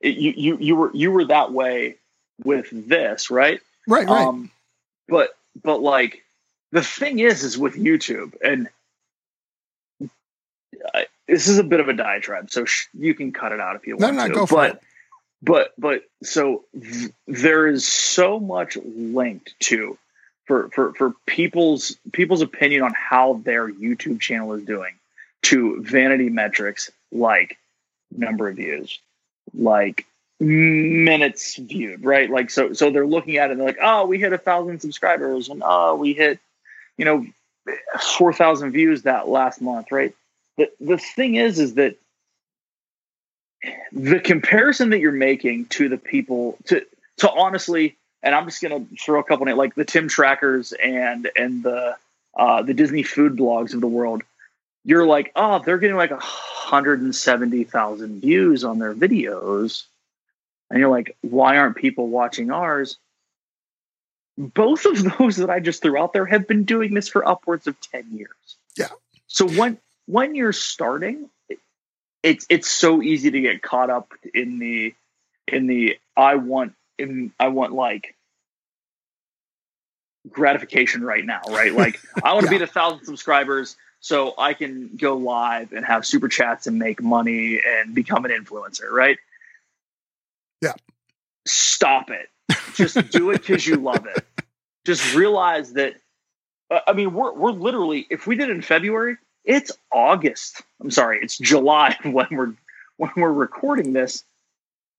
You, you, you were, you were that way with this, right? Right, right. Um, but, but like, the thing is, is with YouTube, and I, this is a bit of a diatribe, so sh- you can cut it out if you No, want no, to. go for but, it. But but so th- there is so much linked to for for for people's people's opinion on how their YouTube channel is doing to vanity metrics like number of views, like minutes viewed, right? Like so so they're looking at it and they're like, oh, we hit a thousand subscribers and oh, we hit you know four thousand views that last month, right? the the thing is, is that the comparison that you're making to the people to to honestly, and I'm just gonna throw a couple names like the Tim Trackers and and the uh, the Disney food blogs of the world. You're like, oh, they're getting like a hundred and seventy thousand views on their videos, and you're like, why aren't people watching ours? Both of those that I just threw out there have been doing this for upwards of ten years. Yeah. So when when you're starting, it's it's so easy to get caught up in the in the I want in I want like gratification right now, right? Like I want to Yeah. beat a thousand subscribers so I can go live and have super chats and make money and become an influencer, right? Yeah. Stop it. Just do it because you love it. Just realize that. I mean, we're we're literally if we did it in February, it's August. I'm sorry, it's July when we're when we're recording this.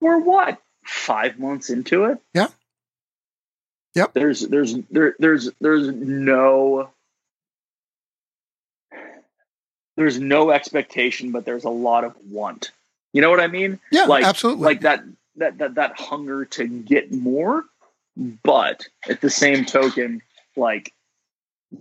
We're what five months into it? Yeah. Yep. There's there's there there's there's no there's no expectation, but there's a lot of want. You know what I mean? Yeah, like absolutely. like that that that that hunger to get more, but at the same token, like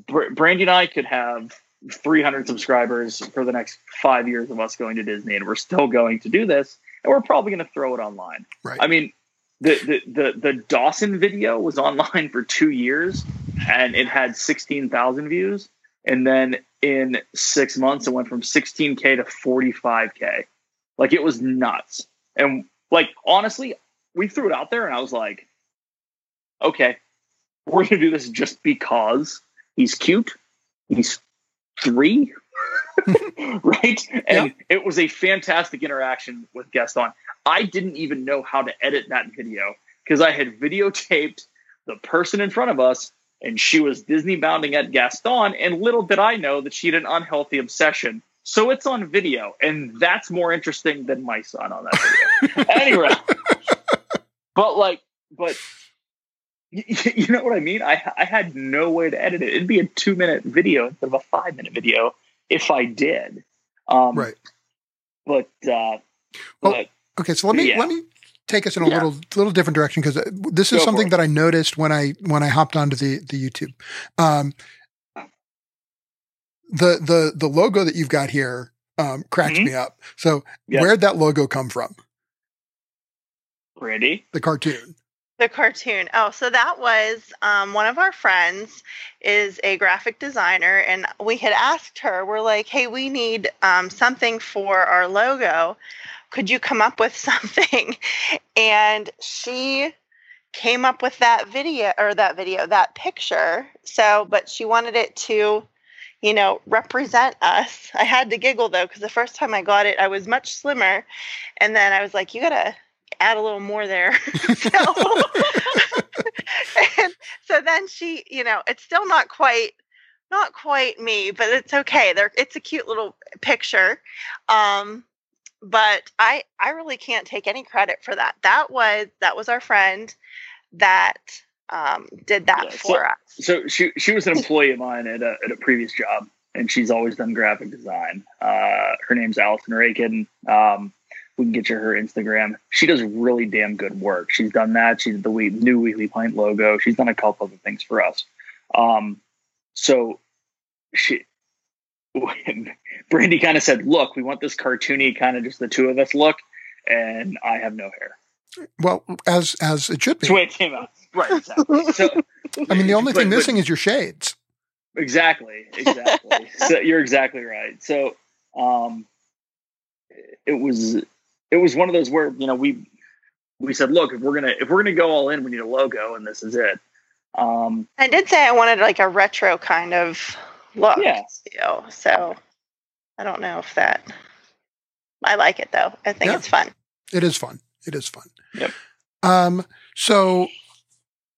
Br- Brandy and I could have 300 subscribers for the next five years of us going to Disney, and we're still going to do this, and we're probably going to throw it online. Right. I mean, the, the the the Dawson video was online for two years, and it had 16,000 views, and then in six months, it went from 16k to 45k. Like it was nuts, and like honestly, we threw it out there, and I was like, okay, we're gonna do this just because he's cute. He's three, right? And it was a fantastic interaction with Gaston. I didn't even know how to edit that video because I had videotaped the person in front of us and she was Disney bounding at Gaston. And little did I know that she had an unhealthy obsession. So it's on video, and that's more interesting than my son on that video. anyway, but like, but you know what I mean? I I had no way to edit it. It'd be a two minute video instead of a five minute video if I did. Um, right. But uh, Well, but Okay, so let me Yeah. let me take us in a Yeah. little little different direction because this is Go something that I noticed when I when I hopped onto the the YouTube. Um, the the the logo that you've got here um, cracks Mhm. me up. So Yes. where'd that logo come from? Brandy, The cartoon. The cartoon. Oh, so that was um, one of our friends is a graphic designer, and we had asked her, we're like, hey, we need um, something for our logo. Could you come up with something? And she came up with that video or that video, that picture. So, but she wanted it to, you know, represent us. I had to giggle though, because the first time I got it, I was much slimmer. And then I was like, you got to add a little more there. so, and so then she, you know, it's still not quite not quite me, but it's okay. There it's a cute little picture. Um but I I really can't take any credit for that. That was that was our friend that um did that Yeah, so- for us. so she she was an employee of mine at a at a previous job, and she's always done graphic design. Uh, her name's Allison Rakin. Um, we can get you her Instagram. She does really damn good work. She's done that. She did the we- new Weekly Pint logo. She's done a couple other things for us. Um, so she. When Brandy kind of said, "Look, we want this cartoony kind of just the two of us look," and I have no hair. Well, as as it should That's be. the way it came out. Right. Exactly. So I mean, the only thing but- but- missing is your shades. Exactly, exactly. so you're exactly right. So um it was it was one of those where, you know, we we said, look, if we're gonna if we're gonna go all in, we need a logo and this is it. Um I did say I wanted like a retro kind of look Yeah. too. So I don't know if that I like it though. I think Yeah. it's fun. It is fun. It is fun. Yep. Um, so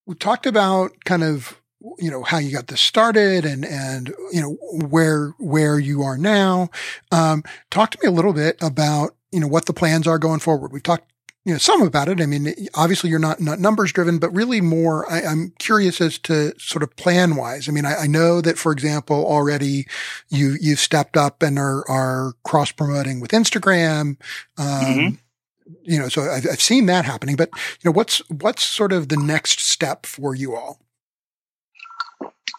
we talked about kind of you know how you got this started and and you know where where you are now. Um, talk to me a little bit about you know what the plans are going forward. We've talked you know some about it. I mean, obviously you're not not numbers driven, but really more. I, am curious as to sort of plan wise. I mean, I, I, know that for example already you you've stepped up and are are cross promoting with Instagram. Um, mm-hmm. You know, so I've, I've seen that happening. But you know, what's what's sort of the next step for you all?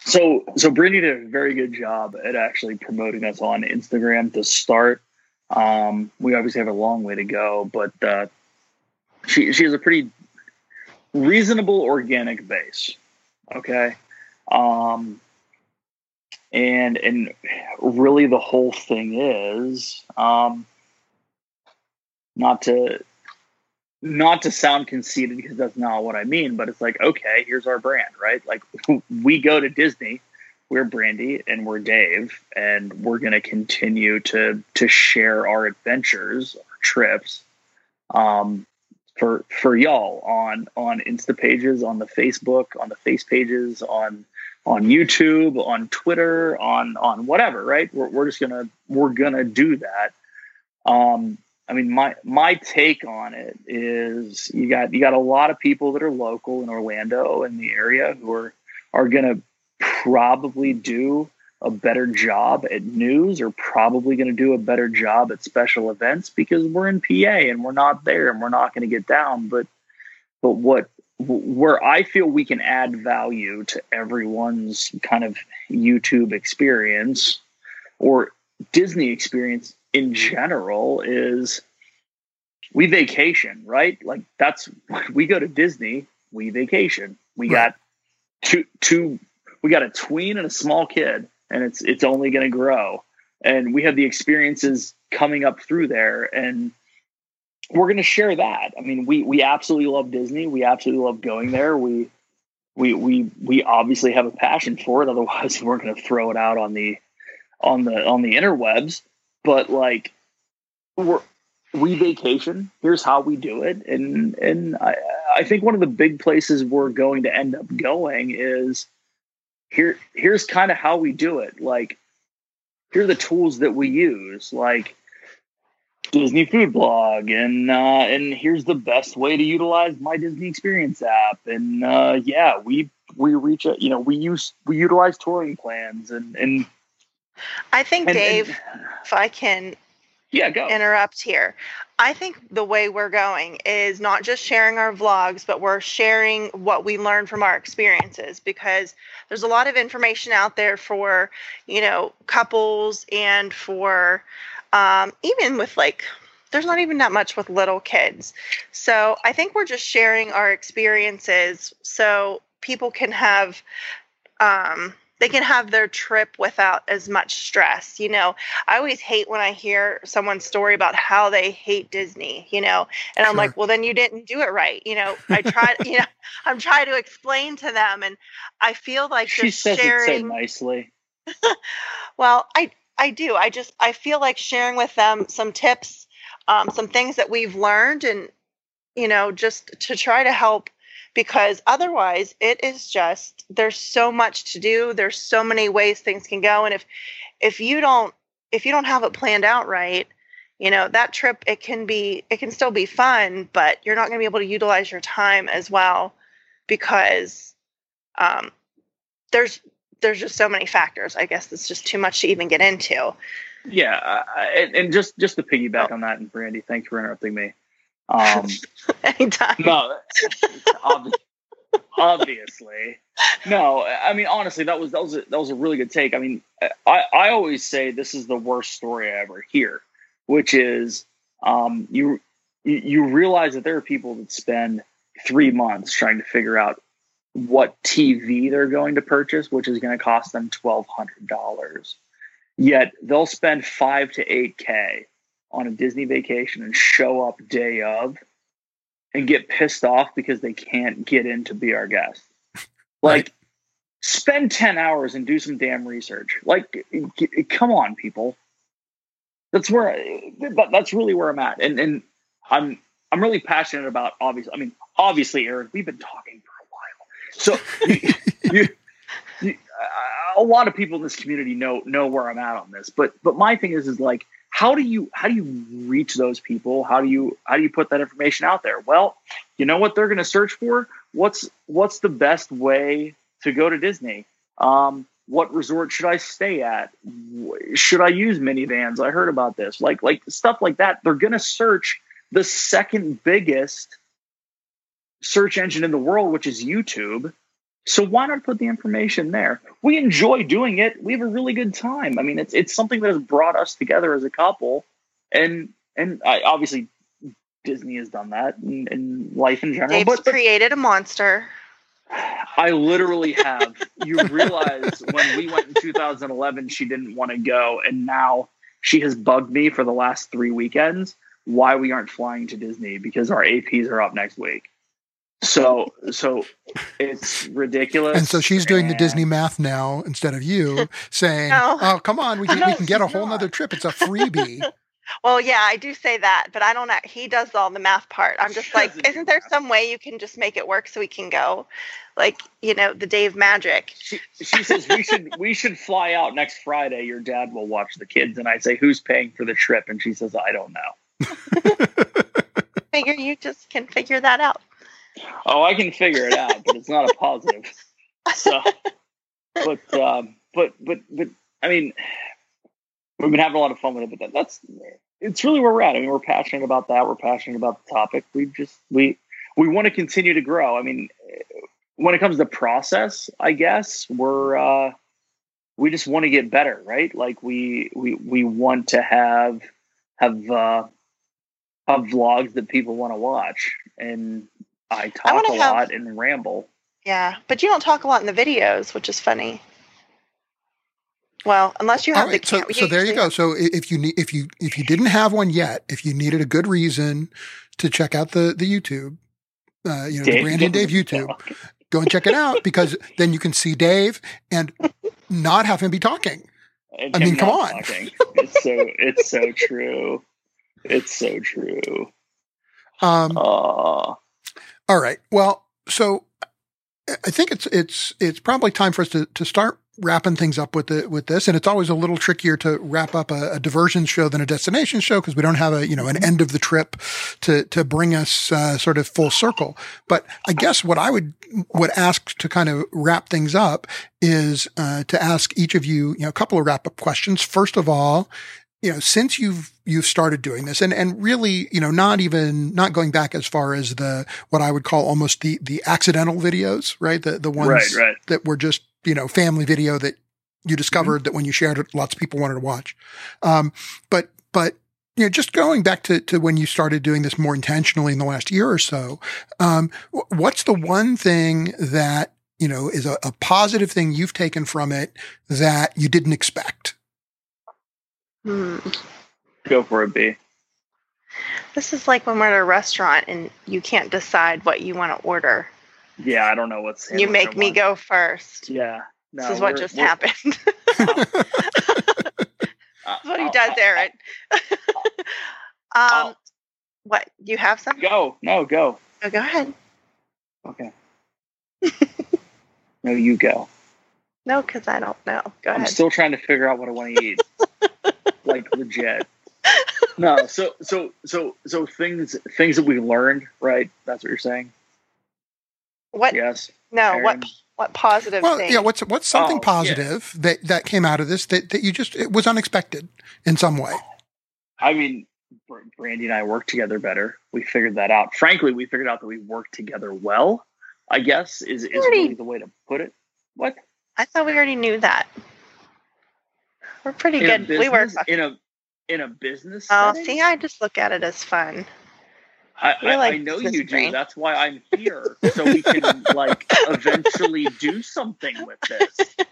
So, so Brandy did a very good job at actually promoting us on Instagram to start. Um, we obviously have a long way to go, but uh, she she has a pretty reasonable organic base. Okay. Um, and and really the whole thing is um, not to not to sound conceited because that's not what I mean, but it's like, okay, here's our brand, right? Like we go to Disney, we're Brandy and we're Dave, and we're gonna continue to to share our adventures, our trips, um, for for y'all on on Insta pages, on the Facebook, on the face pages, on on YouTube, on Twitter, on on whatever, right? We're we're just gonna we're gonna do that. Um, I mean, my my take on it is you got you got a lot of people that are local in Orlando and the area who are are going to probably do a better job at news or probably going to do a better job at special events because we're in PA and we're not there and we're not going to get down. But but what where I feel we can add value to everyone's kind of YouTube experience or Disney experience in general is we vacation, right? Like that's we go to Disney, we vacation. We right. got two two we got a tween and a small kid and it's it's only going to grow. And we have the experiences coming up through there and we're going to share that. I mean, we we absolutely love Disney. We absolutely love going there. We we we we obviously have a passion for it otherwise we're going to throw it out on the on the on the interwebs but like we're we vacation here's how we do it and and I, I think one of the big places we're going to end up going is here here's kind of how we do it like here are the tools that we use like disney food blog and uh and here's the best way to utilize my disney experience app and uh yeah we we reach a you know we use we utilize touring plans and and I think, and, Dave, and, if I can yeah, go. interrupt here. I think the way we're going is not just sharing our vlogs, but we're sharing what we learn from our experiences because there's a lot of information out there for, you know, couples and for um, even with like, there's not even that much with little kids. So I think we're just sharing our experiences so people can have um, they can have their trip without as much stress. You know, I always hate when I hear someone's story about how they hate Disney, you know, and I'm like, well, then you didn't do it right. You know, I try, you know, I'm trying to explain to them and I feel like she says sharing, it so nicely. well, I, I do. I just, I feel like sharing with them some tips, um, some things that we've learned and, you know, just to try to help because otherwise it is just there's so much to do. There's so many ways things can go. And if if you don't if you don't have it planned out right you know that trip it can be it can still be fun but you're not going to be able to utilize your time as well because um, there's there's just so many factors i guess it's just too much to even get into. Yeah uh, and, and, just just to piggyback oh. on that and brandy thanks for interrupting me um, Anytime. No, obviously. No, I mean honestly, that was that was a, that was a really good take. I mean, I I always say this is the worst story I ever hear, which is um, you you realize that there are people that spend three months trying to figure out what TV they're going to purchase, which is going to cost them twelve hundred dollars. Yet they'll spend five to eight k on a Disney vacation and show up day of and get pissed off because they can't get in to be our guest. Like, right. spend 10 hours and do some damn research. Like, come on, people. That's where, that's really where I'm at. And, and I'm, I'm really passionate about obviously, I mean, obviously, Eric, we've been talking for a while. So you, you, you, a lot of people in this community know, know where I'm at on this, but, but my thing is, is like, how do you how do you reach those people? How do you how do you put that information out there? Well, you know what they're going to search for? What's what's the best way to go to Disney? Um, what resort should I stay at? Should I use Minnie Vans? I heard about this. Like like stuff like that. They're going to search the second biggest search engine in the world, which is YouTube. So why not put the information there? We enjoy doing it. We have a really good time. I mean, it's it's something that has brought us together as a couple, and and I, obviously Disney has done that in, in life in general. Dave's but, but created a monster. I literally have. you realize when we went in 2011, she didn't want to go, and now she has bugged me for the last three weekends why we aren't flying to Disney because our APs are up next week. So so it's ridiculous. And so she's doing the Disney math now instead of you saying, No. "Oh, come on, we can, No, we can get a whole not. nother trip. It's a freebie." Well, yeah, I do say that, but I don't know. He does all the math part. I'm just She like, isn't there math. some way you can just make it work so we can go? Like, you know, the Dave magic. she, she says we should we should fly out next Friday. Your dad will watch the kids, and I say who's paying for the trip, and she says I don't know. Figure you just can figure that out. Oh, I can figure it out, but it's not a positive. So, but um, but but but I mean, we've been having a lot of fun with it. But that, that's it's really where we're at. I mean, we're passionate about that. We're passionate about the topic. We just we we want to continue to grow. I mean, when it comes to process, I guess we're uh, we just want to get better, right? Like we we we want to have have uh, have vlogs that people want to watch, and I talk wanna a have- lot and ramble. Yeah, but you don't talk a lot in the videos, which is funny. Well, unless you have All right, the so cam- so there you go. So if you need if you if you didn't have one yet, if you needed a good reason to check out the the YouTube, uh, you know, the Brandy and Dave YouTube, go and check it out because then you can see Dave and not have him be talking. And I mean, come on. talking. It's so it's so true. It's so true. Um, Uh, All right. Well, so I- think it's it's it's probably time for us to to start wrapping things up with the with this, and it's always a little trickier to wrap up a, a diversion show than a destination show because we don't have a you know an end of the trip to to bring us uh, sort of full circle. But I guess what I would would ask to kind of wrap things up is uh, to ask each of you you know a couple of wrap up questions. First of all, you know, since you've you've started doing this, and and really, you know, not even not going back as far as the what I would call almost the the accidental videos, right? The the ones right, right. that were just you know family video that you discovered that when you shared it, lots of people wanted to watch. Um, but but you know, just going back to to when you started doing this more intentionally in the last year or so, um, what's the one thing that you know is a, a positive thing you've taken from it that you didn't expect? Hmm. Go for it, B. This is like when we're at a restaurant and you can't decide what you want to order. Yeah, I don't know what's. You make me go first. Yeah. No, this is what just happened. That's what he does, Aaron. um, what? You have something? Go. No, go. Oh, go ahead. Okay. no, you go. No, because I don't know. Go I'm ahead. still trying to figure out what I want to eat. Like legit. No, so so so so things things that we learned, right? That's what you're saying. what? Yes. no. What? Aaron. What positive Well, thing? yeah. What's what's something Oh, yeah. positive that that came out of this that that you just it was unexpected in some way? I mean, Br- Brandy and I work together better. We figured that out. Frankly, we figured out that we work together well. I guess is is Already- really the way to put it. What I thought we already knew that. We're pretty in good. a we work. in a in a business. Oh, setting? see, I just look at it as fun. I, I, like I know business you do. That's why I'm here, so we can like eventually do something with this.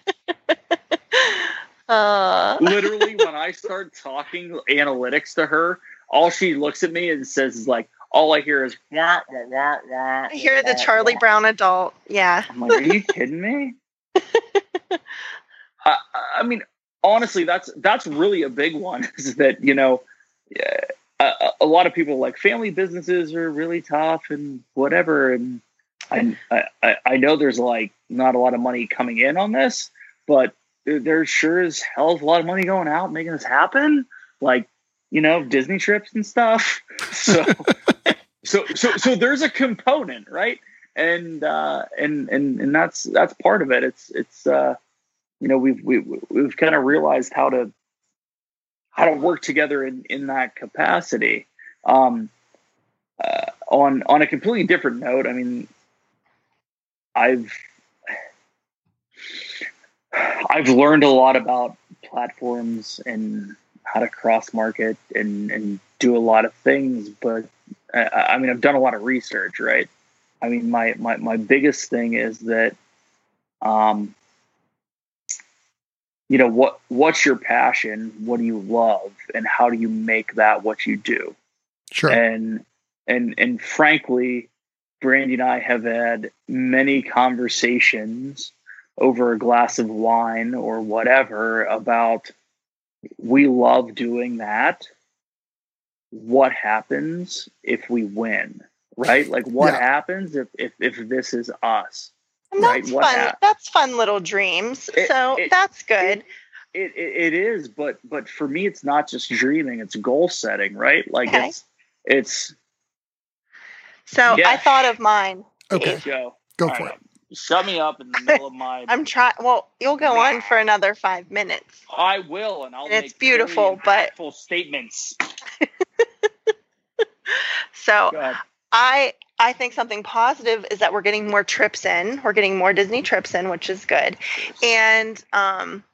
Uh, Literally, when I start talking analytics to her, all she looks at me and says is like, all I hear is wah, wah, wah, wah, I hear the Charlie wah." Brown adult. Yeah. I'm like, are you kidding me? I, I mean, honestly, that's that's really a big one. Is that you know, a, a lot of people like family businesses are really tough and whatever. And I, I I know there's like not a lot of money coming in on this, but there- sure as hell is a lot of money going out making this happen. Like you know, Disney trips and stuff. So, so, so, so there's a component, right? And, uh, and, and, and that's, that's part of it. It's, it's, uh, you know, we've, we, we've kind of realized how to, how to work together in, in that capacity. Um, uh, on, on a completely different note, I mean, I've, I've learned a lot about platforms and how to cross market and, and do a lot of things, but I, I mean, I've done a lot of research, right? I mean, my, my, my biggest thing is that, um, you know, what, what's your passion? What do you love? And how do you make that what you do? Sure. And, and, and frankly, Brandy and I have had many conversations over a glass of wine or whatever about we love doing that. What happens if we win? Right? Like what Yeah. happens if, if if this is us? And Right, that's what fun. hap- that's fun little dreams. It- so it- that's good. It, it it is, but but for me it's not just dreaming, it's goal setting, right? Like Okay. it's it's so yeah. I thought of mine. Okay, Joe. go all for right, it. Shut me up in the middle of my I'm trying. Well, you'll go on for another five minutes. I will, and I'll And it's beautiful, but- full statements. So Go ahead. I I think something positive is that we're getting more trips in. We're getting more Disney trips in, which is good. And um,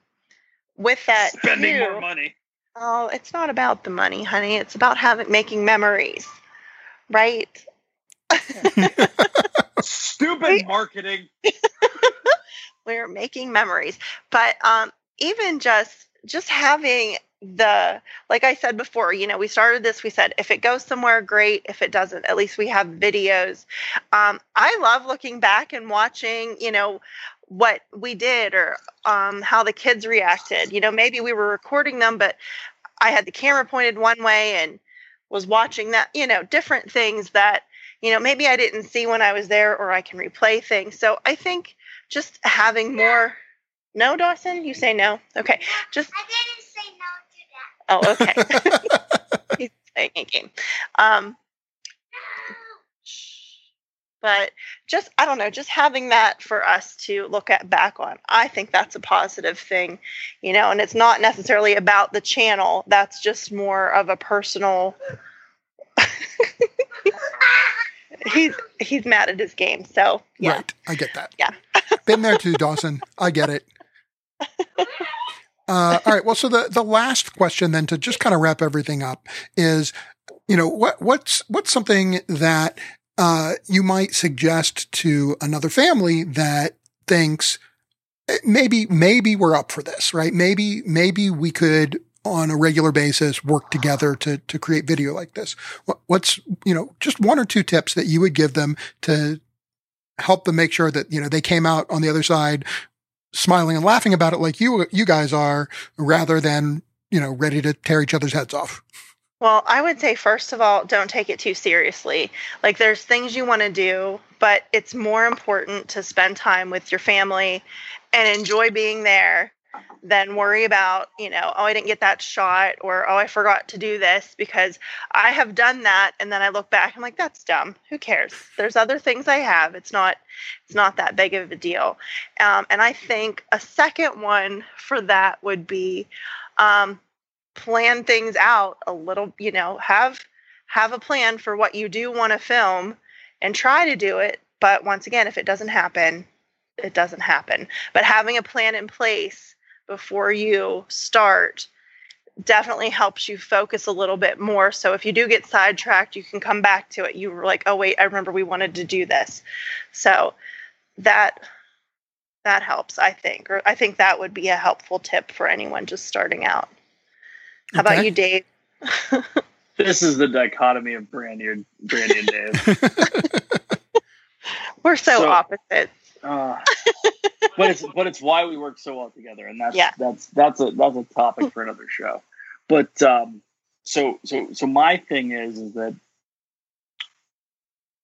with that, Spending too- more money. Oh, it's not about the money, honey. It's about having making memories, right? Stupid marketing. We're making memories, but um, even just just having the like I said before, you know, we started this. We said if it goes somewhere, great. If it doesn't, at least we have videos. Um, I love looking back and watching, you know, what we did or um, how the kids reacted. You know, maybe we were recording them, but I had the camera pointed one way and was watching that. You know, different things that you know maybe I didn't see when I was there, or I can replay things. So I think just having more. No, Dawson, you say no. Okay, just I didn't say no to that. Oh, okay. He's playing a game. Um, but just I don't know, just having that for us to look at back on, I think that's a positive thing, you know. And it's not necessarily about the channel. That's just more of a personal. he's he's mad at his game, so yeah. Right. I get that. Yeah. Been there too, Dawson. I get it. Uh, all right. Well, so the, the last question then to just kind of wrap everything up is, you know, what, what's, what's something that, uh, you might suggest to another family that thinks eh, maybe, maybe we're up for this, right? Maybe, maybe we could on a regular basis work together to, to create video like this. What, what's, you know, just one or two tips that you would give them to help them make sure that, you know, they came out on the other side smiling and laughing about it like you, you guys are rather than, you know, ready to tear each other's heads off. Well, I would say first of all, don't take it too seriously. Like there's things you want to do, but it's more important to spend time with your family and enjoy being there than worry about, you know, oh, I didn't get that shot or oh, I forgot to do this because I have done that and then I look back I'm like that's dumb. Who cares? There's other things I have. It's not it's not that big of a deal. Um, and I think a second one for that would be um, plan things out a little you know have have a plan for what you do want to film and try to do it but once again if it doesn't happen it doesn't happen but having a plan in place before you start definitely helps you focus a little bit more. So if you do get sidetracked you can come back to it. You were like oh wait i remember we wanted to do this. So that that helps i think or i think that would be a helpful tip for anyone just starting out. How about you dave? This is the dichotomy of Brandy and Brandy and Dave. we're so, So- opposite Uh, but it's but it's why we work so well together, and that's Yeah. that's that's a that's a topic for another show. But um, so so so my thing is is that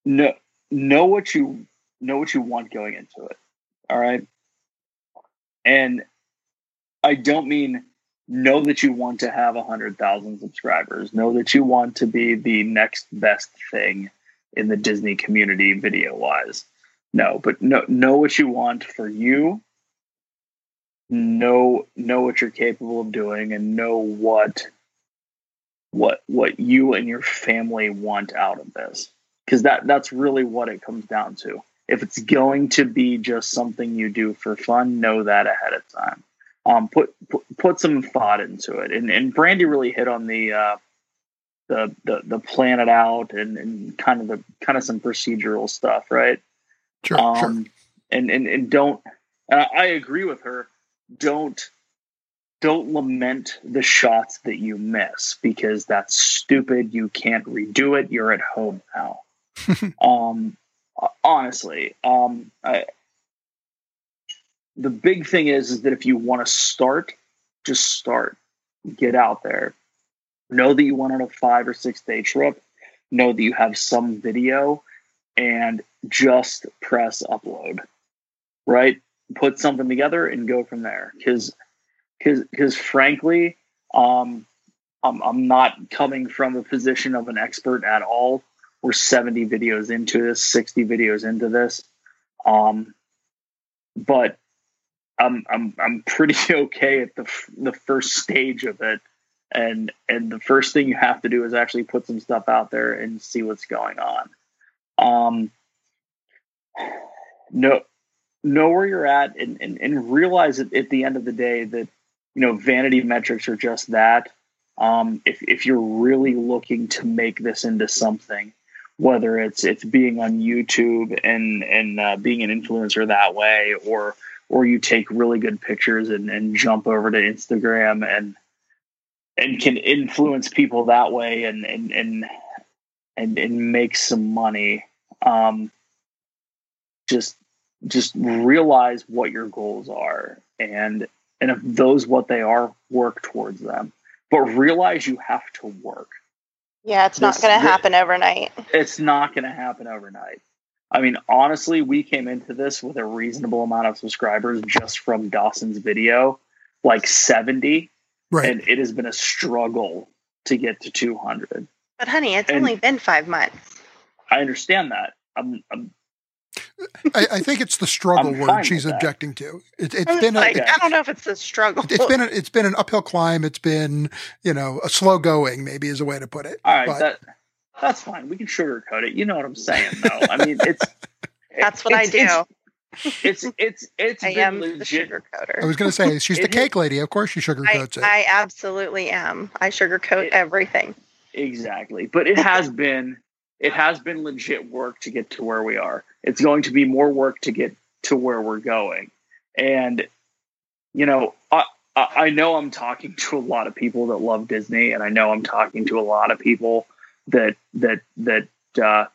know know what you know what you want going into it. All right, and I don't mean know that you want to have a hundred thousand subscribers. Know that you want to be the next best thing in the Disney community video wise. No, but know know what you want for you. Know know what you're capable of doing and know what what what you and your family want out of this. Because that that's really what it comes down to. If it's going to be just something you do for fun, know that ahead of time. Um, put, put put some thought into it. And and Brandy really hit on the uh, the, the the plan it out and, and kind of the kind of some procedural stuff, right? Sure, um, sure. And and and don't. And I, agree with her. Don't don't lament the shots that you miss because that's stupid. You can't redo it. You're at home now. um, honestly, um, I, the big thing is is that if you want to start, just start. Get out there. Know that you went on a five or six day trip. Know that you have some video, and just press upload. Right, put something together and go from there. Because, because, frankly, um, I'm I'm not coming from a position of an expert at all. We're 70 videos into this, 60 videos into this. Um, but I'm I'm I'm pretty okay at the the first stage of it, and and the first thing you have to do is actually put some stuff out there and see what's going on. Um, know know where you're at, and and, and realize that at the end of the day that you know vanity metrics are just that. Um, if if you're really looking to make this into something, whether it's it's being on YouTube and and uh, being an influencer that way, or or you take really good pictures and, and jump over to Instagram and and can influence people that way and and and and, and make some money. Um, just just realize what your goals are and and if those what they are, work towards them. But realize you have to work. Yeah, it's not going to happen overnight. It's not going to happen overnight. I mean, honestly, we came into this with a reasonable amount of subscribers just from Dawson's video, like 70, Right. and it has been a struggle to get to 200. But honey, it's And- only been five months. I understand that. I'm, I'm I, I think it's the struggle word she's objecting to. It, it's I was been a, like, Okay. I don't know if it's a struggle. it's been a, it's been an uphill climb. It's been you know a slow going maybe is a way to put it. all right. But- that that's fine. We can sugarcoat it. You know what I'm saying, though. I mean, it's That's what I do. It's it's it's, it's I been am the legit. sugar coater. I was going to say she's the cake lady. Of course, she I, sugarcoats it. I absolutely am. I sugarcoat It- everything. Exactly. But it has been it has been legit work to get to where we are. It's going to be more work to get to where we're going. And you know, I I know I'm talking to a lot of people that love Disney and I know I'm talking to a lot of people that that that uh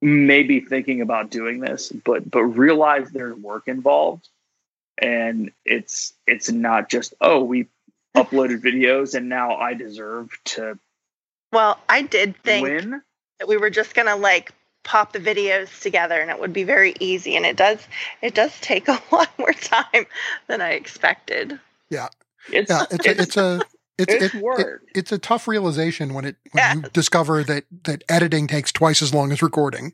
may be thinking about doing this, but but realize there's work involved and it's it's not just oh we uploaded videos and now I deserve to Well, I did think win. That we were just gonna like pop the videos together and it would be very easy and it does it does take a lot more time than I expected. It's yeah, it's a, it's a it's it's it, it, it's a tough realization when it when Yeah. you discover that that editing takes twice as long as recording.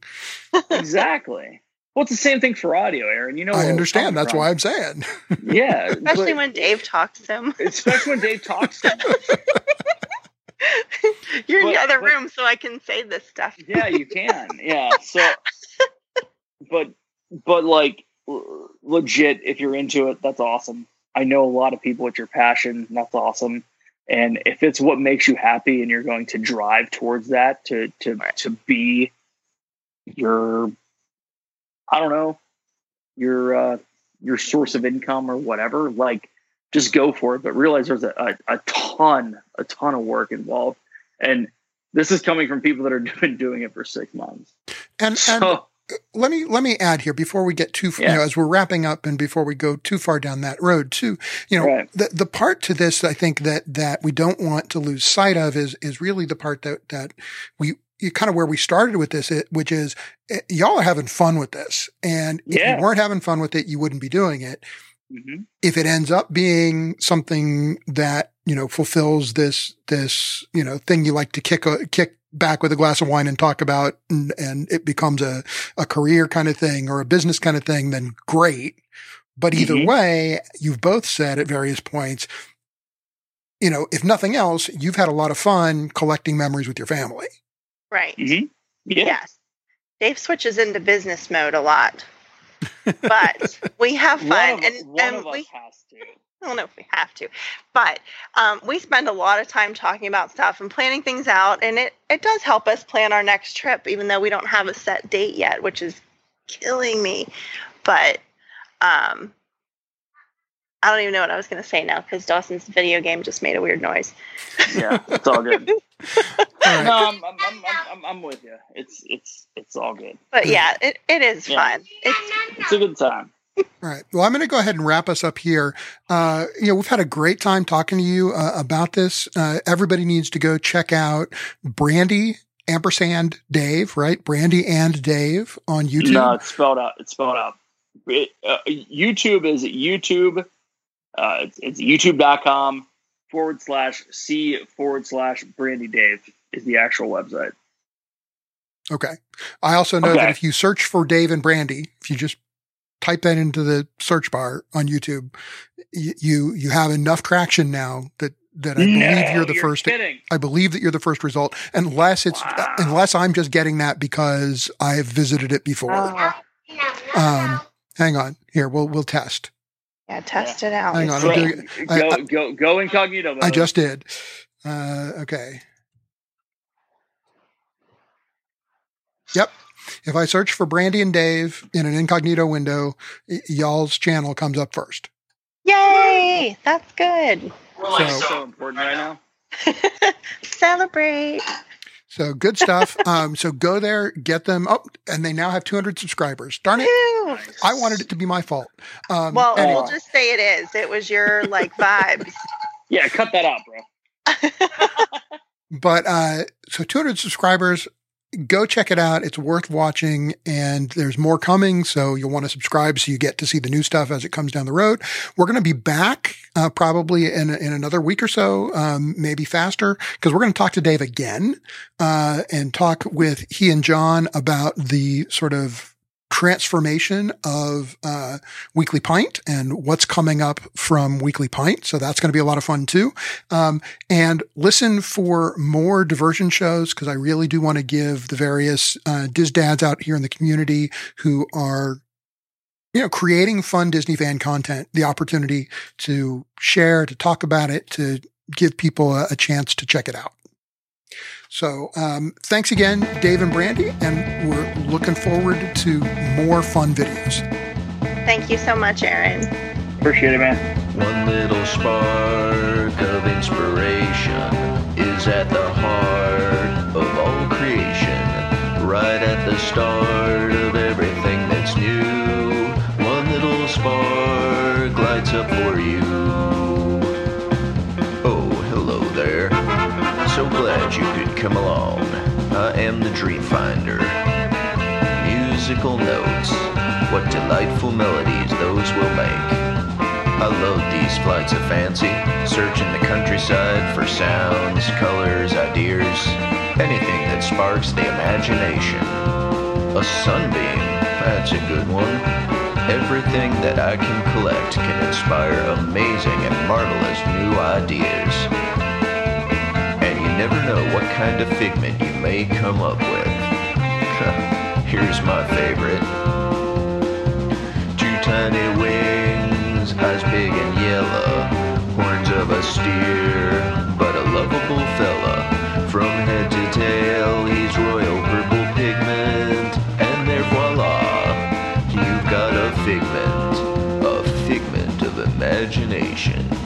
exactly. Well, it's the same thing for audio, Aaron. You know, I understand. That's from. why I'm saying. Yeah, Especially but- when Dave talks to him. especially when Dave talks. To You're in the other but- room so I can say this stuff. yeah, you can. Yeah. So, but but like legit, if you're into it, that's awesome. I know a lot of people with your passion. That's awesome. And if it's what makes you happy, and you're going to drive towards that to to Right. to be your, I don't know, your uh, your source of income or whatever, like just go for it. But realize there's a, a, a ton, a ton of work involved, and this is coming from people that are been doing it for six months. And and let me let me add here before we get too Yeah. you know as we're wrapping up and before we go too far down that road too you know Right. the the part to this I think that that we don't want to lose sight of is is really the part that that we kind of where we started with this it, which is eh, y'all are having fun with this and if Yeah. you weren't having fun with it you wouldn't be doing it hmm if it ends up being something that you know fulfills this this you know thing you like to kick a, kick back with a glass of wine and talk about and, and it becomes a, a career kind of thing or a business kind of thing then great but either Mhm. way you've both said at various points you know if nothing else you've had a lot of fun collecting memories with your family Right. Mm-hmm. Yeah. Yes. Dave switches into business mode a lot. But we have One fun of, and, one and of we us has to. I don't know if we have to, but um, we spend a lot of time talking about stuff and planning things out, and it it does help us plan our next trip, even though we don't have a set date yet, which is killing me. But um, I don't even know what I was going to say now because Dawson's video game just made a weird noise. Yeah, it's all good. All right. no, I'm, I'm, I'm, I'm, I'm, I'm with you. It's, it's, it's all good. But yeah, it, it is Yeah. fun. It's It's a good time. All right. Well, I'm going to go ahead and wrap us up here. Uh, you know, we've had a great time talking to you uh, about this. Uh, everybody needs to go check out Brandy ampersand Dave, right? Brandy and Dave on YouTube. No, it's spelled out. It's spelled out. It, uh, YouTube is YouTube. Uh, it's, it's youtube.com forward slash C forward slash Brandy Dave is the actual website. Okay. I also know that if you search for Dave and Brandy, if you just type that into the search bar on YouTube, y- you you have enough traction now that that I believe No, you're the first. Kidding. I believe that you're the first result, unless it's Wow. unless I'm just getting that because I've visited it before. oh, Um, hang on, here we'll we'll test. Yeah, test it out. Hang on, So, I'm doing I- go, I- go, go incognito. I just did. Uh, okay. Yep. If I search for Brandy and Dave in an incognito window, y- y'all's channel comes up first. Yay! That's good. We're like So- so, important right now. Celebrate. So good stuff. um, so go there, get them. Oh, and they now have 200 subscribers. Darn it! Woo. I wanted it to be my fault. Um, Well, anyway. we'll just say it is. It was your like vibes. Yeah, cut that out, bro. but uh, so 200 subscribers. Go check it out. It's worth watching, and there's more coming. So you'll want to subscribe so you get to see the new stuff as it comes down the road. We're going to be back uh, probably in in another week or so, um, maybe faster, because we're going to talk to Dave again uh, and talk with he and John about the sort of transformation of uh, Weekly Pint and what's coming up from Weekly Pint. So that's going to be a lot of fun too. Um, and listen for more diversion shows because I really do want to give the various uh, DIS dads out here in the community who are, you know, creating fun Disney fan content the opportunity to share, to talk about it, to give people a, a chance to check it out. So um, thanks again, Dave and Brandy, and we're looking forward to more fun videos. Thank you so much, Aaron. Appreciate it, man. One little spark of inspiration is at the heart of all creation. Right at the start come along. I am the Dream Finder. Musical notes. What delightful melodies those will make. I love these flights of fancy, searching the countryside for sounds, colors, ideas, anything that sparks the imagination. A sunbeam, that's a good one. Everything that I can collect can inspire amazing and marvelous new ideas. Never know what kind of figment you may come up with. Here's my favorite. Two tiny wings, eyes big and yellow, horns of a steer, but a lovable fella. From head to tail, he's royal purple pigment, and there voila, you've got a figment, a figment of imagination.